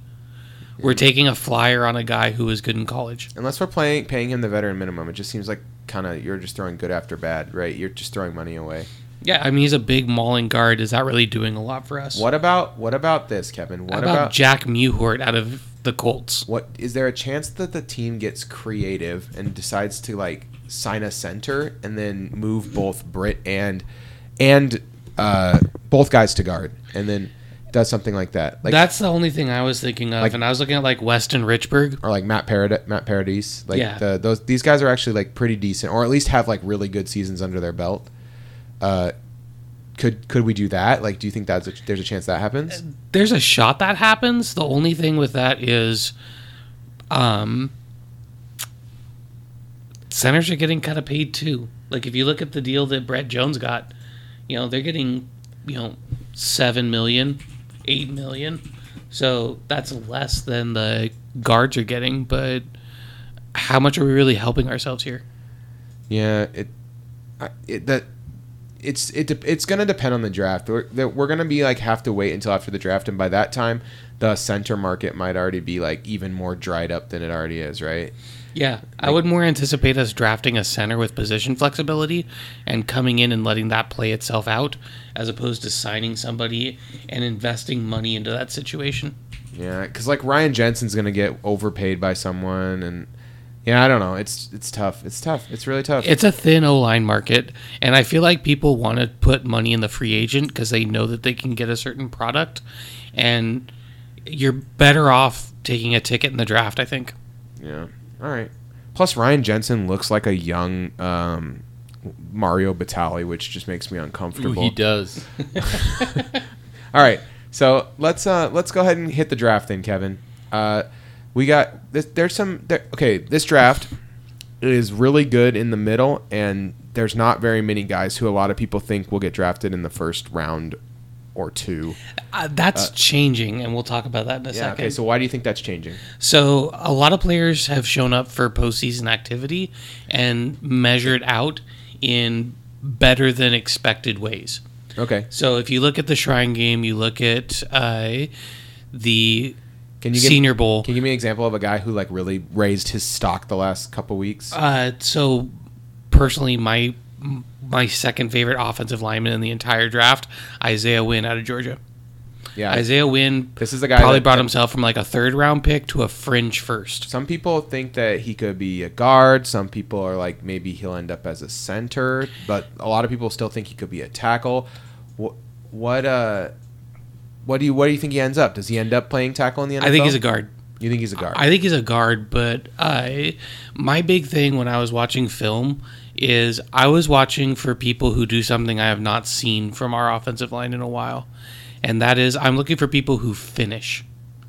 We're taking a flyer on a guy who was good in college. Unless we're playing paying him the veteran minimum, it just seems like kind of you're just throwing good after bad, right? You're just throwing money away. Yeah, I mean he's a big mauling guard. Is that really doing a lot for us? What about what about this, Kevin? What about, about, Jack Mewhort out of the Colts? what is there a chance that the team gets creative and decides to like sign a center and then move both Britt and and uh, both guys to guard and then does something like that, like That's the only thing I was thinking of, Like- and I was looking at like Weston Richburg. or like Matt Parad- Matt Paradis, like Yeah. the, those these guys are actually like pretty decent, or at least have like really good seasons under their belt. Uh, could could we do that? Like, do you think that's a, there's a chance that happens? There's a shot that happens. The only thing with that is, um, centers are getting kind of paid too. Like if you look at the deal that Brett Jones got, you know they're getting, you know, seven million, eight million. So that's less than the guards are getting. But how much are we really helping ourselves here? Yeah, it, it that it's it de- it's gonna depend on the draft. We're, we're gonna be like have to wait until after the draft, and by that time, the center market might already be like even more dried up than it already is, right? Yeah, I would more anticipate us drafting a center with position flexibility and coming in and letting that play itself out, as opposed to signing somebody and investing money into that situation. Yeah, because like Ryan Jensen's gonna get overpaid by someone, and yeah, I don't know. It's it's tough. It's tough. It's really tough. It's a thin O line market, and I feel like people want to put money in the free agent because they know that they can get a certain product, and you're better off taking a ticket in the draft. I think. Yeah. All right. Plus, Ryan Jensen looks like a young um, Mario Batali, which just makes me Ooh, uncomfortable. he does. All right. So let's uh, let's go ahead and hit the draft then, Kevin. Uh, we got this, there's some there, okay. This draft is really good in the middle, and there's not very many guys who a lot of people think will get drafted in the first round or two. Uh, that's changing, and we'll talk about that in a Yeah. second. Okay. So why do you think that's changing? So a lot of players have shown up for postseason activity and measured out in better than expected ways. Okay. So if you look at the Shrine Game, you look at uh, the Can you give, Senior Bowl. Can you give me an example of a guy who like really raised his stock the last couple weeks? Uh, so personally, my my second favorite offensive lineman in the entire draft, Isaiah Wynn out of Georgia. yeah. Isaiah Wynn This is the guy probably that- brought himself from like a third round pick to a fringe first. Some people think that he could be a guard. Some people are like maybe he'll end up as a center, but a lot of people still think he could be a tackle. What what uh what do you what do you think he ends up? Does he end up playing tackle in the NFL? I think he's a guard. You think he's a guard? I think he's a guard, but I my big thing when I was watching film is I was watching for people who do something I have not seen from our offensive line in a while. And that is I'm looking for people who finish.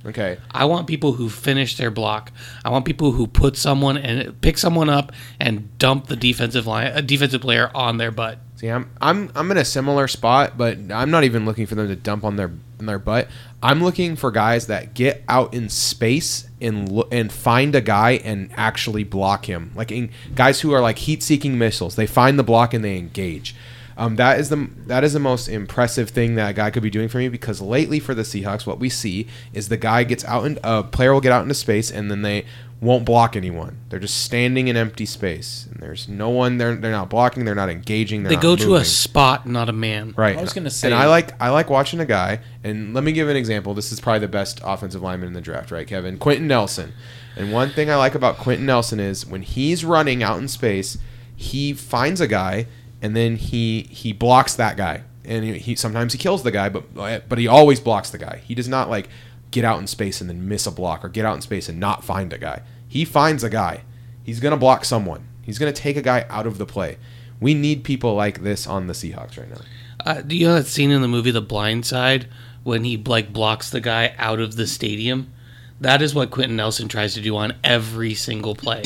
okay. I want people who finish their block. I want people who put someone and pick someone up and dump the defensive line a defensive player on their butt. See, I'm I'm I'm in a similar spot, but I'm not even looking for them to dump on their on their butt. I'm looking for guys that get out in space and and find a guy and actually block him. Like in, guys who are like heat-seeking missiles. They find the block and they engage. Um, that is the that is the most impressive thing that a guy could be doing for me because lately for the Seahawks, what we see is the guy gets out and a player will get out into space and then they won't block anyone. They're just standing in empty space and there's no one. They're they're not blocking. They're not engaging. They're They not go to a spot, not a man. Right. I was gonna say- and I like I like watching a guy. And let me give an example. This is probably the best offensive lineman in the draft, right, Kevin? Quenton Nelson. And one thing I like about Quenton Nelson is when he's running out in space, he finds a guy and then he he blocks that guy. And he, sometimes he kills the guy, but but he always blocks the guy. He does not like get out in space and then miss a block or get out in space and not find a guy. He finds a guy. He's gonna block someone. He's gonna take a guy out of the play. We need people like this on the Seahawks right now. Uh, do you know that scene in the movie The Blind Side when he like blocks the guy out of the stadium? That is what Quenton Nelson tries to do on every single play.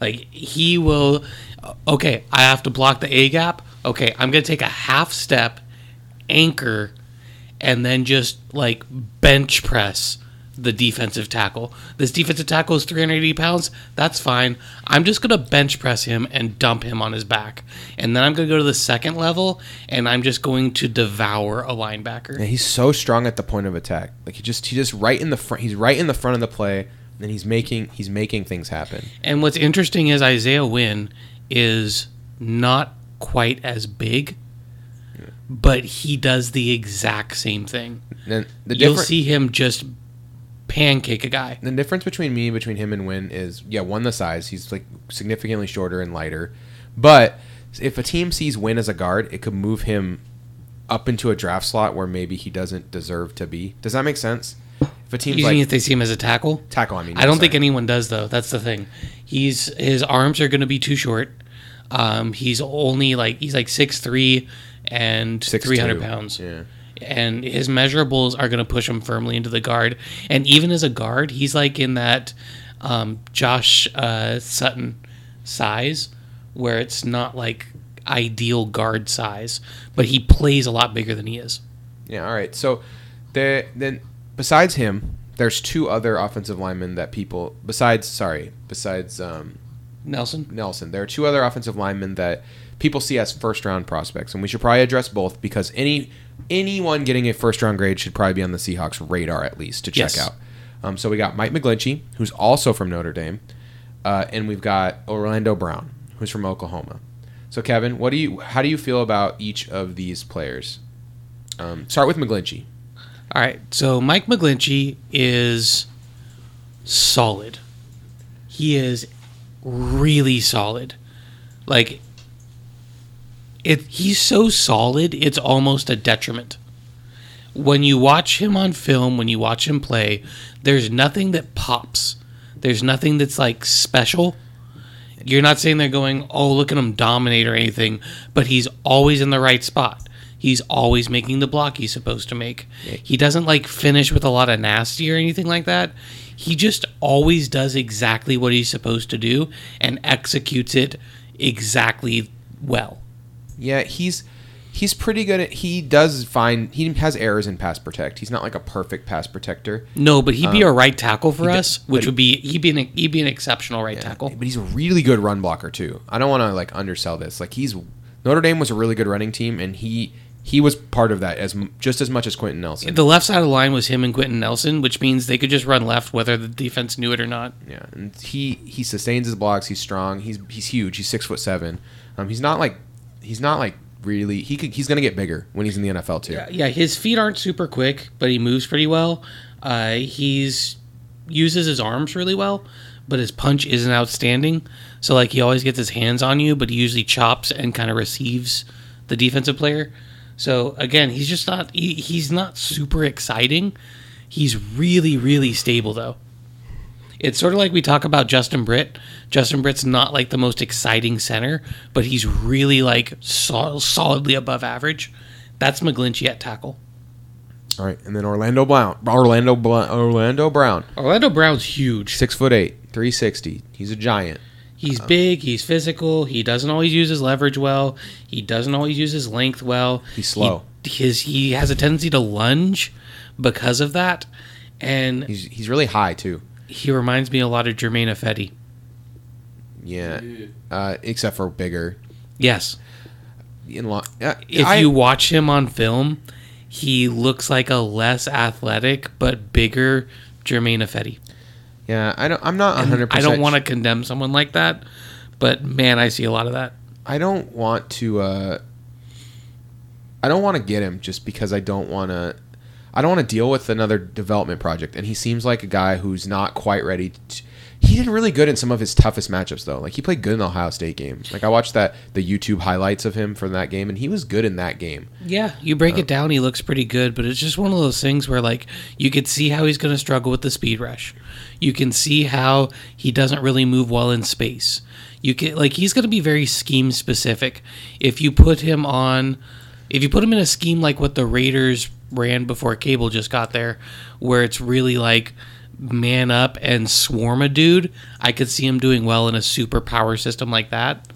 Like he will. Okay, I have to block the A gap. Okay, I'm gonna take a half step, anchor, and then just like bench press the defensive tackle. This defensive tackle is 380 pounds. That's fine. I'm just going to bench press him and dump him on his back. And then I'm going to go to the second level and I'm just going to devour a linebacker. Yeah, he's so strong at the point of attack. Like he just he just right in the front. He's right in the front of the play, and he's making he's making things happen. And what's interesting is Isaiah Wynn is not quite as big, but he does the exact same thing. The You'll see him just pancake a guy. the difference between me between him and Wynn is yeah one the size. He's like significantly shorter and lighter, but if a team sees Wynn as a guard, it could move him up into a draft slot where maybe he doesn't deserve to be. Does that make sense? If a team's You like mean if they see him as a tackle? tackle, I mean, I don't sorry. think anyone does though. That's the thing. He's his arms are going to be too short. Um, he's only like he's like six three and 6'2". three hundred pounds. Yeah. And his measurables are going to push him firmly into the guard. And even as a guard, he's like in that um, Josh uh, Sitton size, where it's not like ideal guard size, but he plays a lot bigger than he is. Yeah, all right. So there then besides him, there's two other offensive linemen that people besides sorry, besides um, Nelson. Nelson, there are two other offensive linemen that people see as first round prospects, and we should probably address both because any anyone getting a first round grade should probably be on the Seahawks radar at least to check Yes. out. Um, so we got Mike McGlinchey, who's also from Notre Dame, uh, and we've got Orlando Brown, who's from Oklahoma. So Kevin, what do you how do you feel about each of these players? Um, start with McGlinchey. All right, so Mike McGlinchey is solid. He is really solid. Like it he's so solid, it's almost a detriment. When you watch him on film, when you watch him play, there's nothing that pops. There's nothing that's like special. You're not saying they're going, "Oh, look at him dominate" or anything, but he's always in the right spot. He's always making the block he's supposed to make. He doesn't like finish with a lot of nasty or anything like that. He just always does exactly what he's supposed to do and executes it exactly well. Yeah, he's he's pretty good at he does find he has errors in pass protect. He's not like a perfect pass protector. No, but he'd be a um, right tackle for us, which would be he'd be an he'd be an exceptional right tackle. But he's a really good run blocker too. I don't want to like undersell this. Like he's Notre Dame was a really good running team, and he he was part of that as just as much as Quenton Nelson. The left side of the line was him and Quenton Nelson, which means they could just run left whether the defense knew it or not. Yeah, and he he sustains his blocks. He's strong. He's he's huge. He's six foot seven. Um, he's not like he's not like really. He could he's gonna get bigger when he's in the NFL too. Yeah, yeah, his feet aren't super quick, but he moves pretty well. Uh, he's uses his arms really well, but his punch isn't outstanding. So like he always gets his hands on you, but he usually chops and kind of receives the defensive player. So again, he's just not he, he's not super exciting. He's really really stable though. It's sort of like we talk about Justin Britt. Justin Britt's not like the most exciting center, but he's really like sol- solidly above average. That's McGlinchey at tackle. All right, and then Orlando Brown. Orlando Bla- Orlando Brown. Orlando Brown's huge. Six foot eight, three sixty. He's a giant. He's big. He's physical. He doesn't always use his leverage well. He doesn't always use his length well. He's slow. He, his he has a tendency to lunge because of that, and He's he's really high too. he reminds me a lot of Germain Ifedi. Yeah. Uh, except for bigger. Yes, In lo- yeah, if I- you watch him on film, he looks like a less athletic but bigger Germain Ifedi. Yeah, I don't. I'm not And 100. I don't want to condemn someone like that, but man, I see a lot of that. I don't want to. Uh, I don't want to get him just because I don't want to. I don't want to deal with another development project, and he seems like a guy who's not quite ready. To, he did really good in some of his toughest matchups, though. Like he played good in the Ohio State game. Like I watched that the YouTube highlights of him from that game, and he was good in that game. Yeah, you break Uh, it down, he looks pretty good, but it's just one of those things where like you could see how he's going to struggle with the speed rush. You can see how he doesn't really move well in space. You can like he's going to be very scheme specific. If you put him on if you put him in a scheme like what the Raiders ran before Cable just got there where it's really like man up and swarm a dude, I could see him doing well in a super power system like that.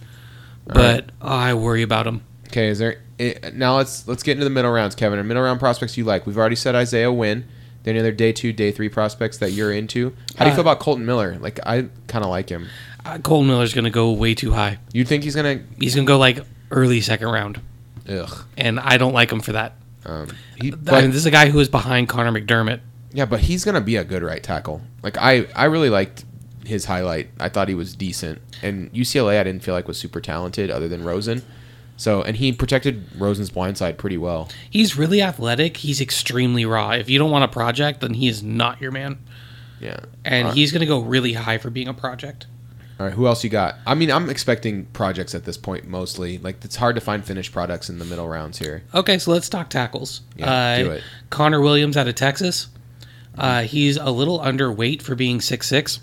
But oh, I worry about him. Okay, is there it, now? Let's let's get into the middle rounds, Kevin. And middle round prospects you like? We've already said Isaiah Wynn. Any other day two, day three prospects that you're into? How do you Uh, feel about Kolton Miller? Like I kind of like him. Uh, Cole Miller's going to go way too high. You think he's gonna? He's going to go like early second round, Ugh. and I don't like him for that. Um, he, I but, mean, this is a guy who is behind Connor McDermott. yeah, but he's gonna be a good right tackle. Like I, I really liked his highlight. I thought he was decent. And UCLA, I didn't feel like was super talented, other than Rosen. So, and he protected Rosen's blind side pretty well. He's really athletic. He's extremely raw. If you don't want a project, then he is not your man. Yeah. And right. he's going to go really high for being a project. All right, who else you got? I mean, I'm expecting projects at this point mostly. Like it's hard to find finished products in the middle rounds here. Okay, so let's talk tackles. Yeah, uh, do it. Connor Williams out of Texas. Uh, he's a little underweight for being six six.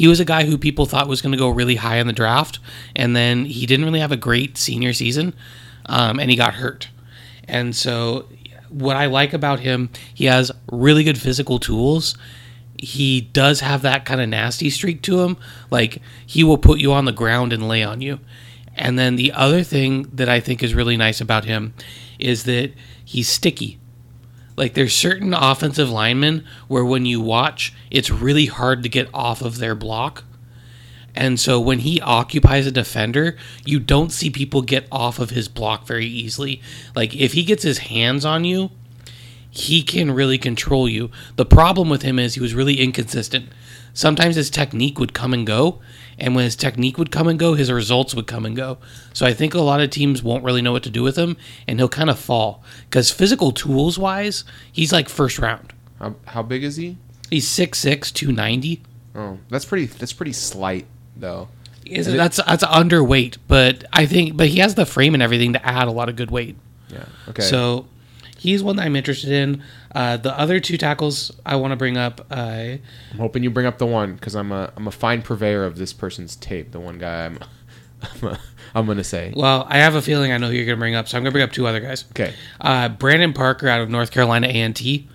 He was a guy who people thought was going to go really high in the draft, and then he didn't really have a great senior season, um, and he got hurt. And so, what I like about him, he has really good physical tools. He does have that kind of nasty streak to him. Like, he will put you on the ground and lay on you. And then the other thing that I think is really nice about him is that he's sticky. Like there's certain offensive linemen where when you watch, it's really hard to get off of their block. And so when he occupies a defender, you don't see people get off of his block very easily. Like if he gets his hands on you, he can really control you. The problem with him is he was really inconsistent. Sometimes his technique would come and go, and when his technique would come and go, his results would come and go. So I think a lot of teams won't really know what to do with him, and he'll kind of fall. Because physical tools wise, he's like first round. How, how big is he? He's 6'6, 290. Oh, that's pretty. That's pretty slight though. Is Is it- that's that's underweight, but I think but he has the frame and everything to add a lot of good weight. Yeah. Okay. So he's one that I'm interested in. Uh, the other two tackles I want to bring up, uh, I'm hoping you bring up the one because I'm a I'm a fine purveyor of this person's tape. The one guy I'm I'm, a, I'm gonna say. well, I have a feeling I know who you're going to bring up, so I'm going to bring up two other guys. Okay. Uh, Brandon Parker out of North Carolina A&T.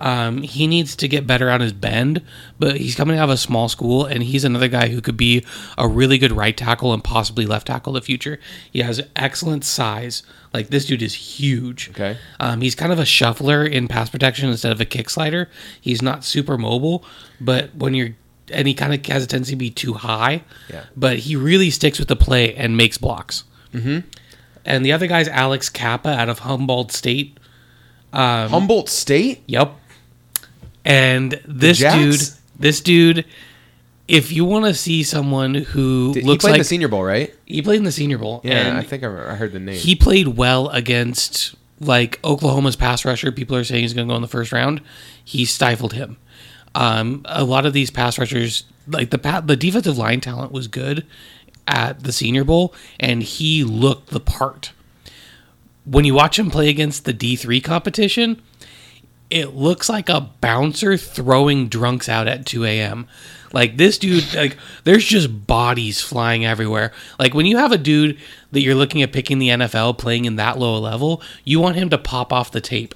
Um, he needs to get better on his bend, but he's coming out of a small school, and he's another guy who could be a really good right tackle and possibly left tackle in the future. He has excellent size. Like this dude is huge. Okay. Um, he's kind of a shuffler in pass protection instead of a kick slider. He's not super mobile, but when you're and he kind of has a tendency to be too high. Yeah. But he really sticks with the play and makes blocks. Mm-hmm. And the other guy's Alex Cappa out of Humboldt State. Um, Humboldt State. Yep. And this dude, this dude, if you want to see someone who Did- he looks played in like the Senior Bowl, right? he played in the Senior Bowl, Yeah, and I think I, I heard the name. he played well against like Oklahoma's pass rusher. People are saying he's going to go in the first round. He stifled him. Um, a lot of these pass rushers, like the pa- the defensive line talent was good at the Senior Bowl, and he looked the part. When you watch him play against the D three competition, it looks like a bouncer throwing drunks out at 2 a.m. Like this dude, like there's just bodies flying everywhere. Like when you have a dude that you're looking at picking the NFL playing in that low level, you want him to pop off the tape.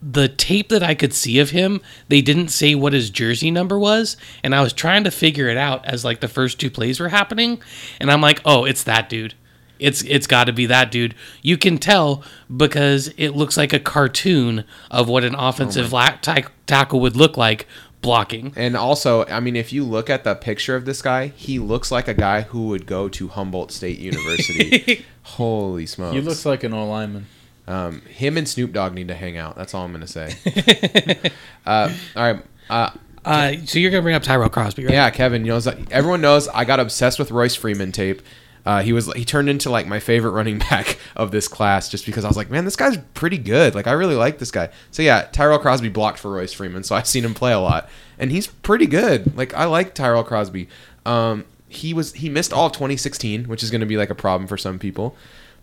the tape that I could see of him, they didn't say what his jersey number was, and I was trying to figure it out as like the first two plays were happening, and I'm like, oh, it's that dude. It's it's got to be that dude. You can tell because it looks like a cartoon of what an oh offensive la- tack- tackle would look like blocking. And also, I mean, if you look at the picture of this guy, he looks like a guy who would go to Humboldt State University. Holy smokes! He looks like an O lineman. Um, him and Snoop Dogg need to hang out. That's all I'm gonna say. uh, all right. Uh, Uh, so you're gonna bring up Tyrell Crosby, right? yeah, Kevin knows that. Everyone knows I got obsessed with Royce Freeman tape. Uh, he was he turned into like my favorite running back of this class just because I was like, man, this guy's pretty good. Like I really like this guy. So yeah, Tyrell Crosby blocked for Royce Freeman, so I've seen him play a lot, and he's pretty good. Like I like Tyrell Crosby. Um, he was he missed all of 2016, which is going to be like a problem for some people,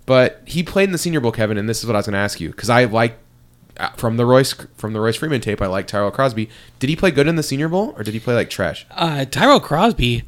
but he played in the Senior Bowl, Kevin, and this is what I was going to ask you because I like uh, from the Royce from the Royce Freeman tape, I like Tyrell Crosby. Did he play good in the Senior Bowl or did he play like trash? Uh, Tyrell Crosby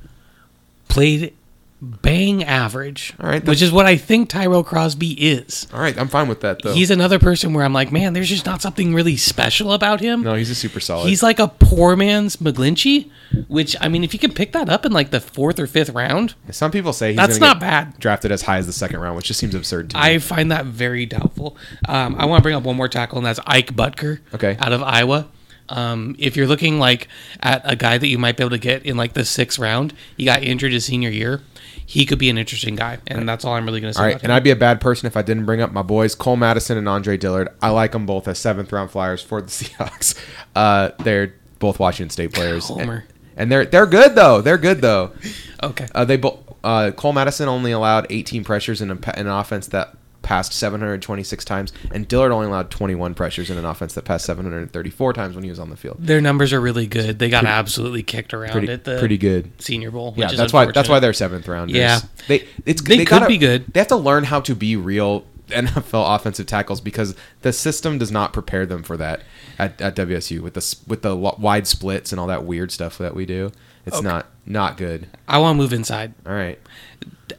played bang average, All right, which is what I think Tyrell Crosby is. All right, I'm fine with that though. He's another person where I'm like, man, there's just not something really special about him. no, he's a super solid. He's like a poor man's McGlinchey, which I mean, if you could pick that up in like the fourth or fifth round, Some people say he's That's not bad. Drafted as high as the second round, which just seems absurd to me. I find that very doubtful. Um, I want to bring up one more tackle, and that's Ike Boettger, Okay. out of Iowa. Um, if you're looking like at a guy that you might be able to get in like the sixth round, he got injured his senior year. He could be an interesting guy, and that's all I'm really going to say. All right, and. I'd be a bad person if I didn't bring up my boys Cole Madison and Andre Dillard. I like them both as seventh round flyers for the Seahawks. Uh, they're both Washington State players, Homer. and, and they're they're good though. They're good though. okay. Uh, they both uh, Cole Madison only allowed 18 pressures in, a, in an offense that passed 726 times, and Dillard only allowed 21 pressures in an offense that passed 734 times when he was on the field. Their numbers are really good. They got absolutely kicked around Pretty at the pretty good. Senior Bowl. Which Yeah, that's why that's why they're seventh rounders. Yeah. they it's They could gotta- be good. They have to learn how to be real NFL offensive tackles because the system does not prepare them for that at, at WSU with the with the wide splits and all that weird stuff that we do. It's Okay. not not good. I want to move inside, All right,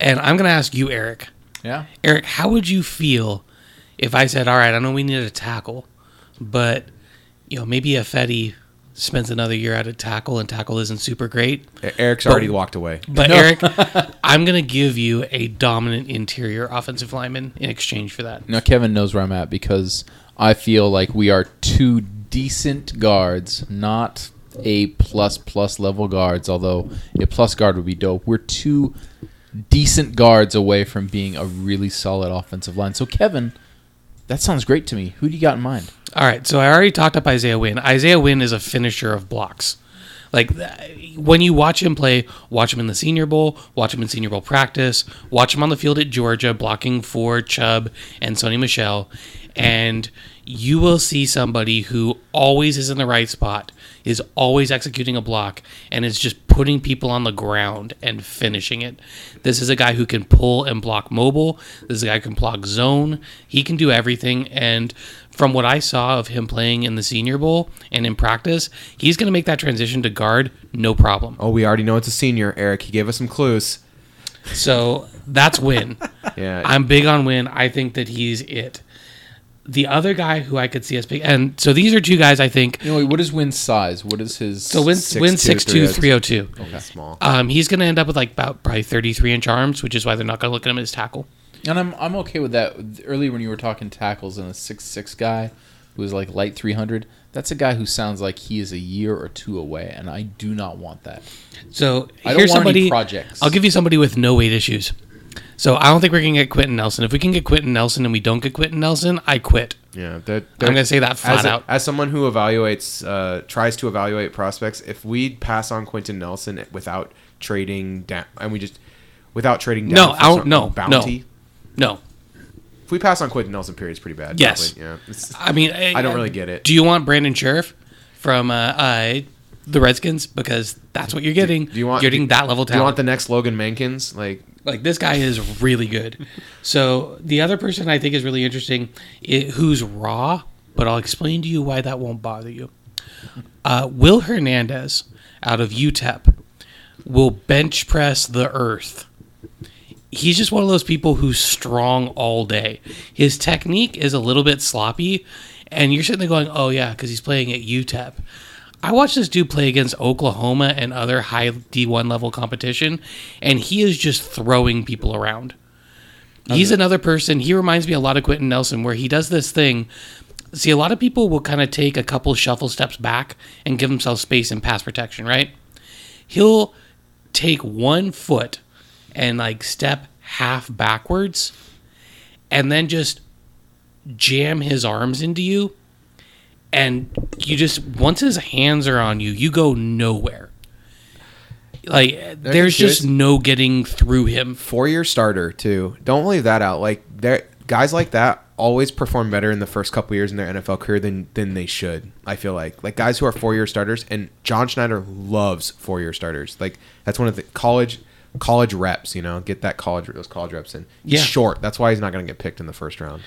and I'm going to ask you, Eric. Yeah. Eric, how would you feel if I said, "All right, I know we need a tackle, but you know maybe Ifedi spends another year at a tackle and tackle isn't super great, Eric's already walked away. but Eric, I'm going to give you a dominant interior offensive lineman in exchange for that." Now Kevin knows where I'm at because I feel like we are two decent guards, not a plus plus level guards. Although a plus guard would be dope. We're two decent guards away from being a really solid offensive line. So Kevin, that sounds great to me. Who do you got in mind? All right, so I already talked up Isaiah Wynn. Isaiah Wynn is a finisher of blocks. Like when you watch him play, watch him in the Senior Bowl, watch him in Senior Bowl practice, watch him on the field at Georgia blocking for Chubb and Sony Michel, and you will see somebody who always is in the right spot, is always executing a block, and is just putting people on the ground and finishing it. This is a guy who can pull and block mobile. This is a guy who can block zone. He can do everything. And from what I saw of him playing in the Senior Bowl and in practice, he's going to make that transition to guard no problem. Oh, we already know it's a senior. Eric, he gave us some clues. So that's Wynn. Yeah, I'm big on Wynn. I think that he's it. The other guy who I could see us pick, and so these are two guys I think. You know, what is Wynn's size? What is his? So Wynn, 6'2", Wynn 6'2", 302. He's small. Um, he's going to end up with like about probably 33 inch arms, which is why they're not going to look at him as tackle. And I'm I'm okay with that. Earlier when you were talking tackles and a six six guy who is like light three hundred, that's a guy who sounds like he is a year or two away, and I do not want that. So I don't here's want any somebody. projects. I'll give you somebody with no weight issues. So I don't think we're gonna get Quenton Nelson. If we can get Quenton Nelson and we don't get Quenton Nelson, I quit. Yeah, they're, I'm gonna say that flat as, a- out. as someone who evaluates, uh, tries to evaluate prospects, if we pass on Quenton Nelson without trading down, and we just without trading down, No, I don't- no, bounty. No, If we pass on Quentin Nelson, period, it's pretty bad. Yes. probably. yeah. It's- I mean I don't really get it. Do you want Brandon Scherff from uh, uh, the Redskins because that's what you're getting? Do you want you're getting do- that level talent? Do you want the next Logan Mankins? Like, like this guy is really good. So the other person I think is really interesting, i who's raw, but I'll explain to you why that won't bother you. Uh, Will Hernandez out of UTEP will bench press the earth. He's just one of those people who's strong all day. His technique is a little bit sloppy, and you're sitting there going, "Oh yeah," because he's playing at UTEP. I watched this dude play against Oklahoma and other high D1 level competition, and he is just throwing people around. Oh, He's another person. He reminds me a lot of Quenton Nelson, where he does this thing. See, a lot of people will kind of take a couple shuffle steps back and give themselves space in pass protection, right? He'll take one foot and like step half backwards and then just jam his arms into you and you just once his hands are on you you go nowhere like there's just good. no getting through him Four year starter too. Don't leave that out. Like there, guys like that always perform better in the first couple years in their NFL career than than they should. I feel like like guys who are four year starters, and John Schneider loves four year starters. Like that's one of the college college reps. You know, get that college those college reps in. He's Yeah. short. That's why he's not going to get picked in the first round,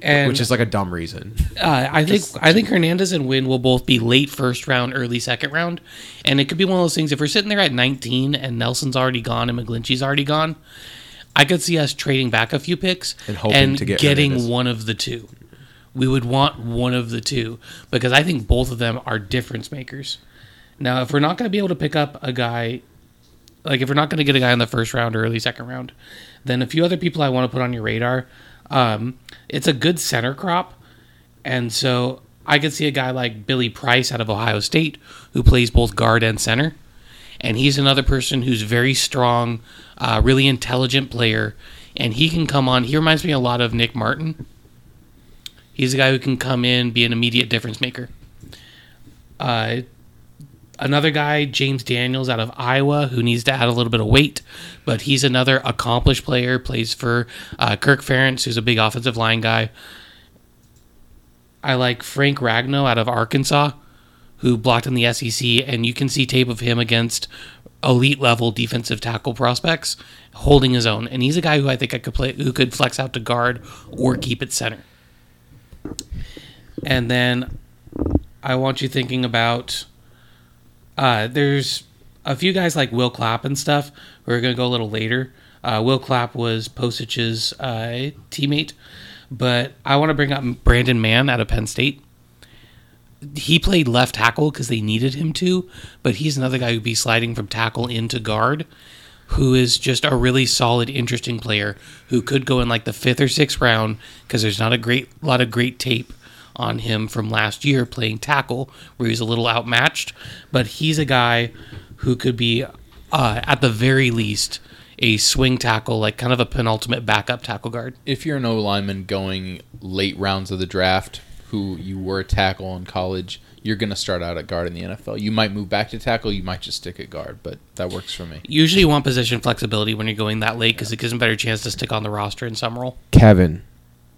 and which is like a dumb reason. Uh, I think I think Hernandez and Wynn will both be late first round, early second round, and it could be one of those things. If we're sitting there at 19 and Nelson's already gone and McGlinchey's already gone, I could see us trading back a few picks And hoping to get getting Hernandez. one of the two. We would want one of the two because I think both of them are difference makers. Now, if we're not going to be able to pick up a guy, like if we're not going to get a guy in the first round or early second round, then a few other people I want to put on your radar. Um, it's a good center crop, and so I could see a guy like Billy Price out of Ohio State who plays both guard and center, and he's another person who's very strong, uh, really intelligent player, and he can come on. He reminds me a lot of Nick Martin. He's a guy who can come in, be an immediate difference maker. Uh, another guy, James Daniels out of Iowa, who needs to add a little bit of weight, but he's another accomplished player. Plays for uh, Kirk Ferentz, who's a big offensive line guy. I like Frank Ragnow out of Arkansas, who blocked in the SEC, and you can see tape of him against elite level defensive tackle prospects holding his own. And he's a guy who I think I could play, who could flex out to guard or keep it center. And then I want you thinking about uh, there's a few guys like Will Clapp and stuff. We're going to go a little later. Uh, Will Clapp was Pocic's uh, teammate, but I want to bring up Brendan Mahon out of Penn State. He played left tackle because they needed him to, but he's another guy who'd be sliding from tackle into guard, who is just a really solid, interesting player who could go in like the fifth or sixth round because there's not a great lot of great tape on him from last year playing tackle where he's a little outmatched, but he's a guy who could be uh, at the very least a swing tackle, like kind of a penultimate backup tackle guard. If you're an O lineman going late rounds of the draft, who you were a tackle in college, you're going to start out at guard in the NFL. You might move back to tackle, you might just stick at guard, but that works for me. Usually, you want position flexibility when you're going that late because it gives them a better chance to stick on the roster in some role. Kevin,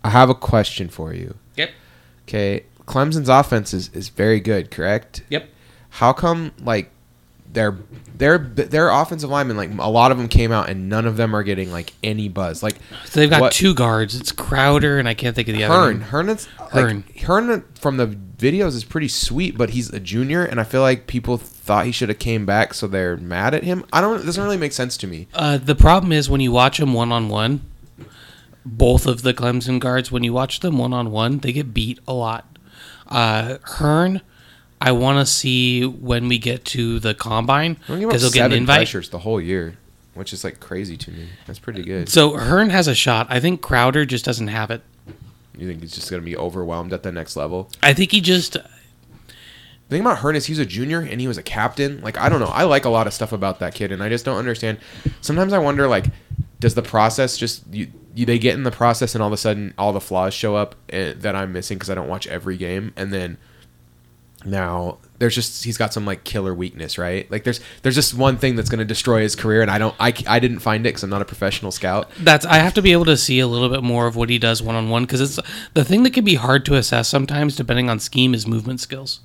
I have a question for you. Yep. Okay, Clemson's offense is, is very good, correct? Yep. How come like their their their offensive linemen like a lot of them came out and none of them are getting like any buzz? Like So they've got What- two guards. It's Crowder and I can't think of the other. Hearn, name. Hearn, is, Hearn. like Hearn from the videos is pretty sweet, but he's a junior, and I feel like people thought he should have came back, so they're mad at him. I don't. It doesn't really make sense to me. Uh, the problem is when you watch them one on one, both of the Clemson guards, when you watch them one on one, they get beat a lot. Uh, Hearn, I want to see when we get to the combine Don't give up because he'll get an invite. pressures the whole year, which is like crazy to me. That's pretty good. So Hearn has a shot. I think Crowder just doesn't have it. You think he's just gonna be overwhelmed at the next level? I think he just The thing about Hearn is he's a junior and he was a captain. Like I don't know. I like a lot of stuff about that kid, and I just don't understand. Sometimes I wonder like, does the process just you they get in the process and all of a sudden all the flaws show up eh, that I'm missing because I don't watch every game, and then now there's just he's got some like killer weakness, right? Like there's there's just one thing that's gonna destroy his career, and I don't I, I didn't find it because I'm not a professional scout. that's I have to be able to see a little bit more of what he does one on one because it's the thing that can be hard to assess sometimes depending on scheme is movement skills.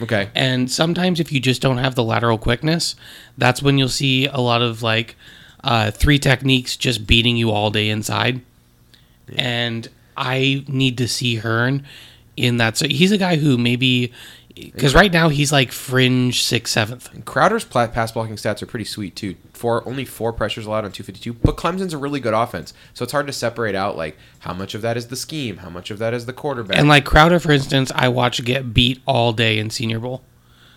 Okay, And sometimes if you just don't have the lateral quickness, that's when you'll see a lot of like uh, three techniques just beating you all day inside. And I need to see Hearn in that. So he's a guy who maybe because right now he's like fringe sixth, seventh. Crowder's pass blocking stats are pretty sweet too. Four only four pressures allowed on 252, but Clemson's a really good offense. So it's hard to separate out like how much of that is the scheme, how much of that is the quarterback. And like Crowder, for instance, I watch get beat all day in Senior Bowl.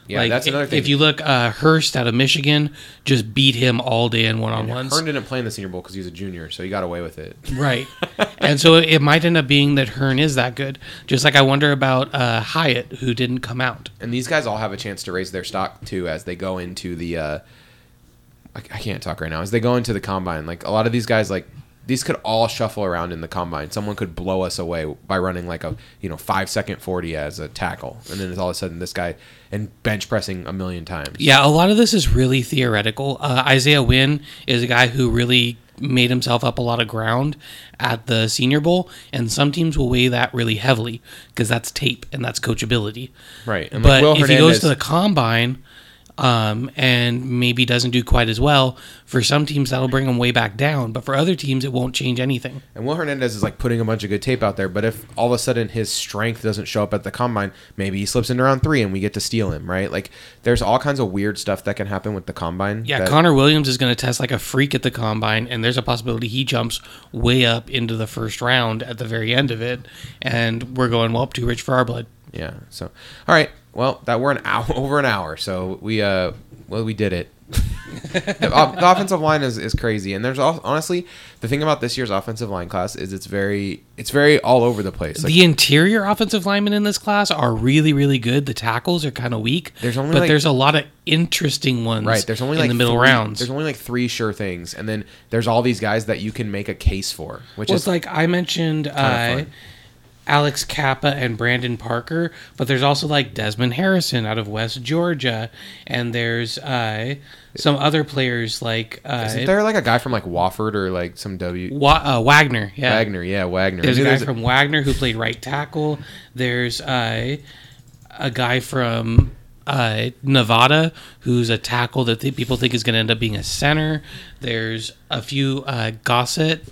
Yeah, like, that's another thing. If you look, uh, Hurst out of Michigan just beat him all day in one on ones. Hearn didn't play in the Senior Bowl because he was a junior, so he got away with it. Right. and so it might end up being that Hearn is that good. Just like I wonder about uh, Hyatt, who didn't come out. And these guys all have a chance to raise their stock too as they go into the. Uh, I, I can't talk right now. As they go into the combine, like a lot of these guys, like these could all shuffle around in the combine. Someone could blow us away by running like a you know five second forty as a tackle, and then it's all of a sudden this guy and bench pressing a million times. Yeah, a lot of this is really theoretical. Uh, Isaiah Wynn is a guy who really made himself up a lot of ground at the Senior Bowl, and some teams will weigh that really heavily because that's tape and that's coachability. right. And But like if he goes to the combine um, and maybe doesn't do quite as well, for some teams that'll bring him way back down. But for other teams, it won't change anything. And Will Hernandez is like putting a bunch of good tape out there, but if all of a sudden his strength doesn't show up at the combine, maybe he slips into round three and we get to steal him, right? Like there's all kinds of weird stuff that can happen with the combine. Yeah, that- Connor Williams is going to test like a freak at the combine, and there's a possibility he jumps way up into the first round at the very end of it, and we're going well too rich for our blood. Yeah. So, all right. Well, that we're an hour over an hour, so we uh, well, we did it. the, offensive line is, is crazy, and there's al- honestly the thing about this year's offensive line class is it's very it's very all over the place. Like, the interior offensive linemen in this class are really, really good. The tackles are kind of weak. There's only but like- there's a lot of interesting ones. right. There's only in like the middle three- rounds. There's only like three sure things, and then there's all these guys that you can make a case for, which Well, is like I mentioned uh. Alex Cappa and Brandon Parker, but there's also like Desmond Harrison out of West Georgia, and there's uh, some other players like uh, isn't there like a guy from like Wofford or like some W Wa- uh, Wagner. Yeah, Wagner? Yeah, Wagner. There's a guy there's from Wagner who played right tackle. There's uh, a guy from uh, Nevada who's a tackle that th- people think is going to end up being a center. There's a few uh, Gossett.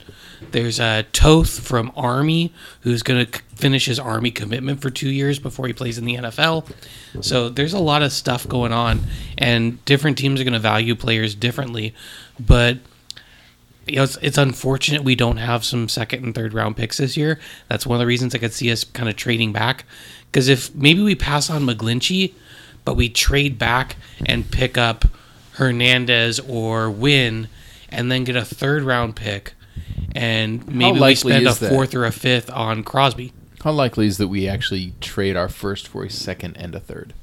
There's a Toth from Army who's going to finish his Army commitment for two years before he plays in the NFL. So there's a lot of stuff going on, and different teams are going to value players differently. But you know, it's, it's unfortunate we don't have some second and third round picks this year. That's one of the reasons I could see us kind of trading back. Because if maybe we pass on McGlinchey, but we trade back and pick up Hernandez or Wynn, and then get a third round pick, and maybe we spend a that? fourth or a fifth on Crosby. How likely is that we actually trade our first for a second and a third?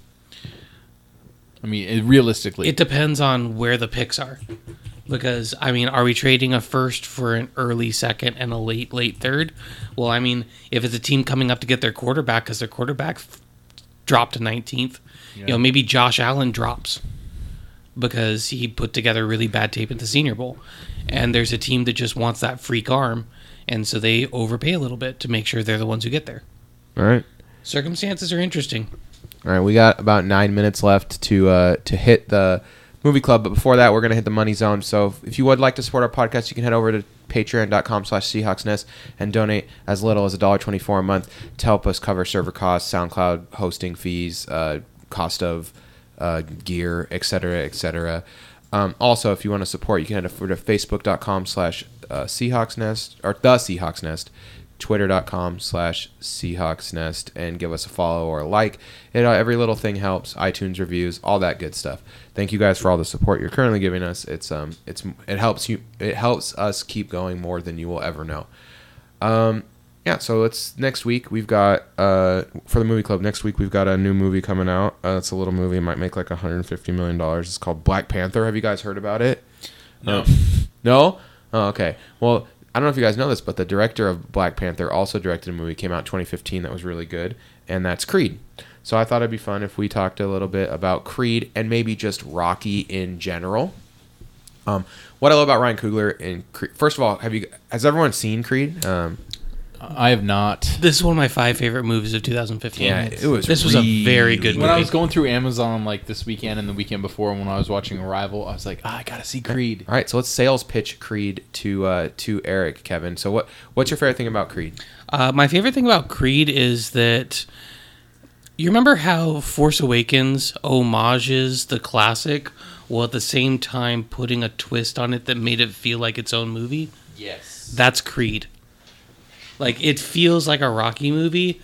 I mean, it, realistically, It depends on where the picks are. Because I mean, are we trading a first for an early second and a late late third? Well, I mean, if it's a team coming up to get their quarterback because their quarterback f- dropped to 19th, you know, maybe Josh Allen drops because he put together really bad tape at the Senior Bowl, and there's a team that just wants that freak arm, and so they overpay a little bit to make sure they're the ones who get there. all right. Circumstances are interesting. All right, we got about nine minutes left to uh, to hit the movie club, but before that, we're gonna hit the money zone. So if you would like to support our podcast, you can head over to patreon.com slash seahawksnest and donate as little as $1.24 a month to help us cover server costs, SoundCloud hosting fees, uh, cost of uh, gear, etc., etc. Um, also, if you want to support, you can head over to facebook.com slash uh, seahawksnest or the seahawks nest twitter.com slash seahawks nest and give us a follow or a like it uh, every little thing helps itunes reviews all that good stuff thank you guys for all the support you're currently giving us it's um it's it helps you it helps us keep going more than you will ever know um yeah so it's next week we've got uh for the movie club next week we've got a new movie coming out uh, it's a little movie it might make like 150 million dollars it's called black panther have you guys heard about it No. no? Oh, okay. Well, I don't know if you guys know this, but the director of Black Panther also directed a movie came out 2015 that was really good, and that's Creed. So I thought it'd be fun if we talked a little bit about Creed and maybe just Rocky in general. Um, what I love about Ryan Coogler and Creed, first of all, have you has everyone seen Creed? Um, I have not. This is one of my five favorite movies of 2015. Yeah, it was This was a very good really When I was going through Amazon like this weekend and the weekend before, when I was watching Arrival, I was like, ah, I gotta see Creed. all right, so let's sales pitch Creed to uh, to Eric, Kevin. So what what's your favorite thing about Creed? Uh, my favorite thing about Creed is that You remember how Force Awakens homages the classic while at the same time putting a twist on it that made it feel like its own movie? Yes. That's Creed. Like it feels like a Rocky movie,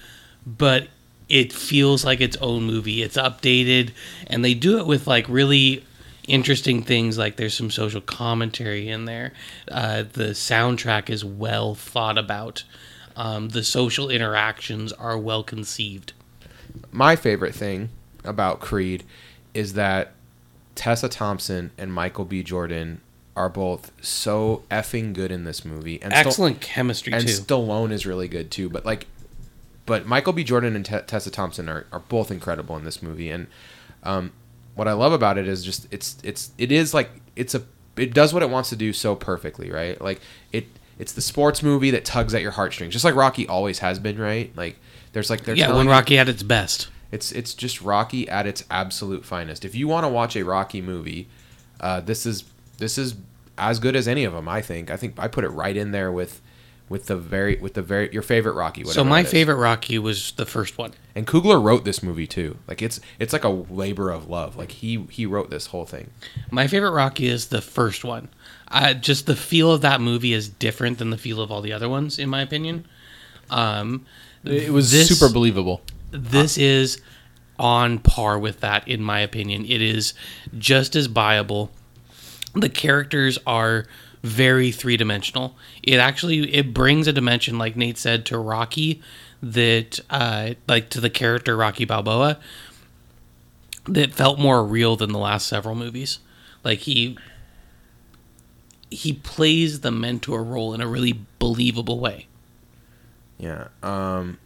but it feels like its own movie. It's updated and they do it with like really interesting things like there's some social commentary in there. Uh, the soundtrack is well thought about. Um, the social interactions are well conceived. My favorite thing about Creed is that Tessa Thompson and Michael B. Jordan are both so effing good in this movie. And Sto- Excellent chemistry and too. Stallone is really good too. But like, but Michael B. Jordan and Te- Tessa Thompson are, are both incredible in this movie. And um, what I love about it is just it's it's it is like it's a it does what it wants to do so perfectly, right? Like it it's the sports movie that tugs at your heartstrings, just like Rocky always has been, right? Like there's like they're yeah, when Rocky at its best. it's it's just Rocky at its absolute finest. If you want to watch a Rocky movie, uh, this is this is as good as any of them. I think. I think I put it right in there with with the very with the very your favorite Rocky. So my that is. favorite Rocky was the first one. And Coogler wrote this movie too. Like it's it's like a labor of love. Like he he wrote this whole thing. My favorite Rocky is the first one. Uh, just the feel of that movie is different than the feel of all the other ones, in my opinion. Um, It was This- super believable. this is on par with that, in my opinion. It is just as viable. The characters are very three dimensional. It actually it brings a dimension, like Nate said, to Rocky that uh, like to the character Rocky Balboa that felt more real than the last several movies. Like he he plays the mentor role in a really believable way. Yeah. Um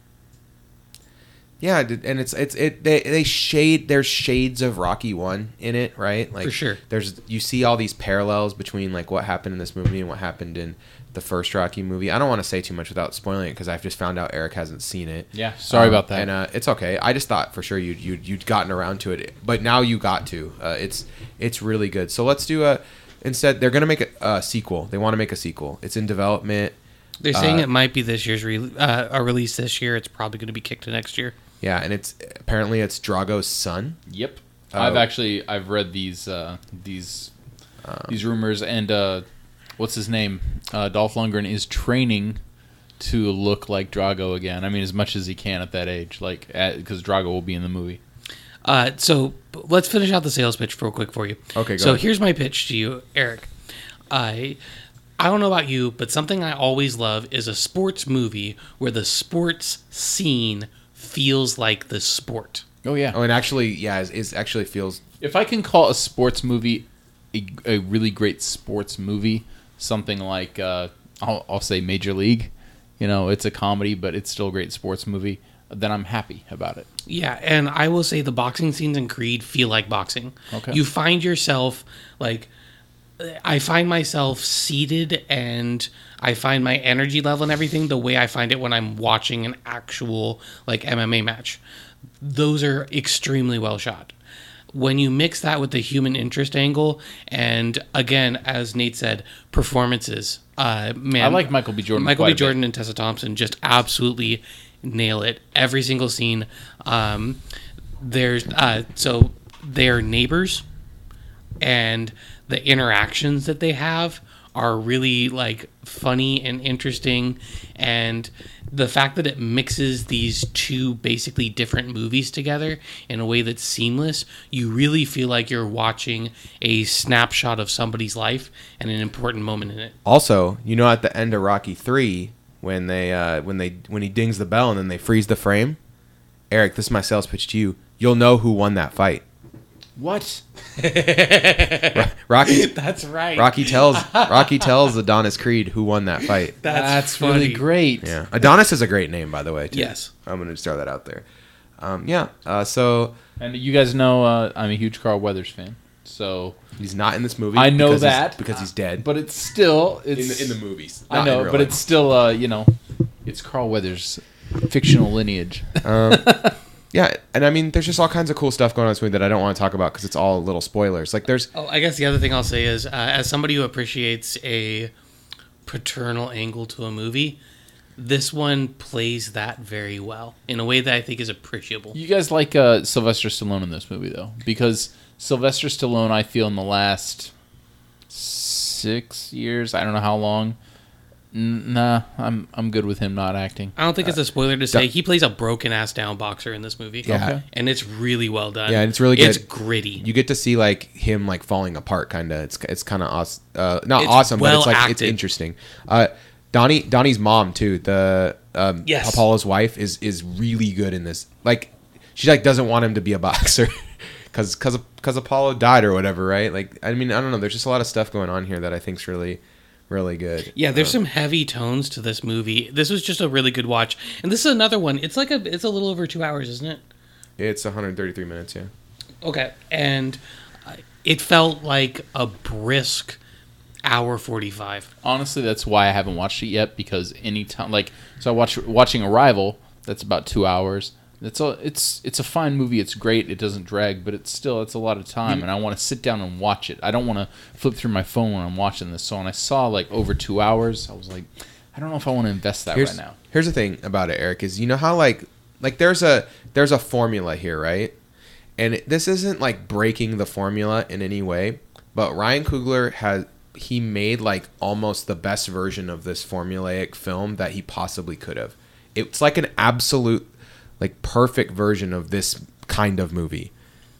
Yeah, and it's it's it they they shade there's shades of Rocky 1 in it, right? Like For sure. There's you see all these parallels between like what happened in this movie and what happened in the first Rocky movie. I don't want to say too much without spoiling it because I've just found out Eric hasn't seen it. Yeah, sorry Um, about that. And uh, it's okay. I just thought for sure you'd you'd, you'd gotten around to it, but now you got to. Uh, it's it's really good. So let's do a. Instead, they're gonna make a, a sequel. They want to make a sequel. It's in development. They're saying Uh, it might be this year's re- uh, a release this year. It's probably going to be kicked to next year. Yeah, and it's apparently it's Drago's son. Yep. Oh. I've actually I've read these uh, these these rumors and uh, what's his name? Uh, Dolph Lundgren is training to look like Drago again. I mean, as much as he can at that age, like because Drago will be in the movie. Uh, so let's finish out the sales pitch real quick for you. Okay, go So ahead. here's my pitch to you, Eric. I I don't know about you, but something I always love is a sports movie where the sports scene feels like the sport. Oh yeah. Oh, and actually, yeah, is, is actually feels If I can call a sports movie a, a really great sports movie, something like uh, I'll, I'll say Major League, you know, it's a comedy, but it's still a great sports movie. Then I'm happy about it. Yeah, and I will say the boxing scenes in Creed feel like boxing. Okay. You find yourself like I find myself seated and I find my energy level and everything the way I find it when I'm watching an actual like MMA match. Those are extremely well shot. When you mix that with the human interest angle and again as Nate said performances uh man I like Michael B. Jordan Michael B. Jordan and Tessa Thompson just absolutely nail it every single scene. Um, there's uh, so they're neighbors, and the interactions that they have are really like funny and interesting, and the fact that it mixes these two basically different movies together in a way that's seamless, you really feel like you're watching a snapshot of somebody's life and an important moment in it. also you know at the end of Rocky three when they uh, when they when he dings the bell and then they freeze the frame. Eric, this is my sales pitch to you. You'll know who won that fight. What? Rocky That's right. Rocky tells Rocky tells Adonis Creed who won that fight. That's, really funny. great. Yeah, Adonis is a great name, by the way. Too. Yes. I'm gonna just throw that out there. Um, yeah. Uh, so And you guys know uh, I'm a huge Carl Weathers fan, so he's not in this movie. I know because he's- that because he's dead. but it's still in the, in the movies, I not in know, real but life. it's still uh, you know, it's Carl Weathers' fictional lineage. Um, yeah, and I mean, there's just all kinds of cool stuff going on in this movie that I don't want to talk about because it's all little spoilers. Like there's Oh, I guess the other thing I'll say is, uh, as somebody who appreciates a paternal angle to a movie, this one plays that very well in a way that I think is appreciable. You guys like uh, Sylvester Stallone in this movie though, because Sylvester Stallone, I feel in the last six years, I don't know how long. N- Nah, I'm I'm good with him not acting. I don't think it's a spoiler to say he plays a broken ass down boxer in this movie. Yeah. Okay. and it's really well done. Yeah, it's really good. It's gritty. You get to see like him like falling apart, kind of. It's it's kind of awesome. Uh, not It's awesome, but it's like it's acted. interesting. Uh, Donnie Donnie's mom too. The um, Yes. Apollo's wife is is really good in this. Like she like doesn't want him to be a boxer because because because Apollo died or whatever, right? Like I mean I don't know. There's just a lot of stuff going on here that I think's really really good. Yeah, there's Uh, some heavy tones to this movie. This was just a really good watch, and this is another one. It's like a, it's a little over two hours, isn't it? It's 133 minutes. Yeah. Okay, and uh, it felt like a brisk hour forty-five. Honestly, that's why I haven't watched it yet because anytime like so I watch watching Arrival, that's about two hours. That's a it's it's a fine movie. It's great. It doesn't drag, but it's still it's a lot of time, and I want to sit down and watch it. I don't want to flip through my phone when I'm watching this. So when I saw like over two hours, I was like, I don't know if I want to invest that here's, right now. Here's the thing about it, Eric, is you know how like like there's a there's a formula here, right? And it- this isn't like breaking the formula in any way, but Ryan Coogler has he made like almost the best version of this formulaic film that he possibly could have. It's like an absolute like perfect version of this kind of movie.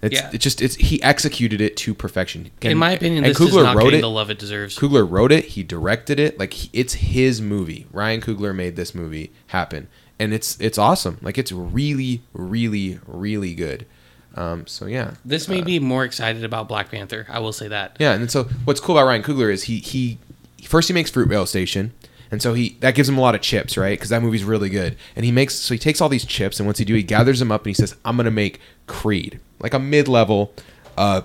It's Yeah. it's just it's he executed it to perfection. In my opinion, and this is not wrote getting it- the love it deserves. Coogler wrote it. He directed it. Like he, it's his movie. Ryan Coogler made this movie happen, and it's it's awesome. Like it's really, really, really good. Um, so yeah, This made me more excited about Black Panther. I will say that. yeah. And so what's cool about Ryan Coogler is he he first he makes Fruitvale Station, and so he that gives him a lot of chips, right? Because that movie's really good. And he makes so he takes all these chips, and once he do, he gathers them up and he says, "I'm gonna make Creed, like a mid level." Uh,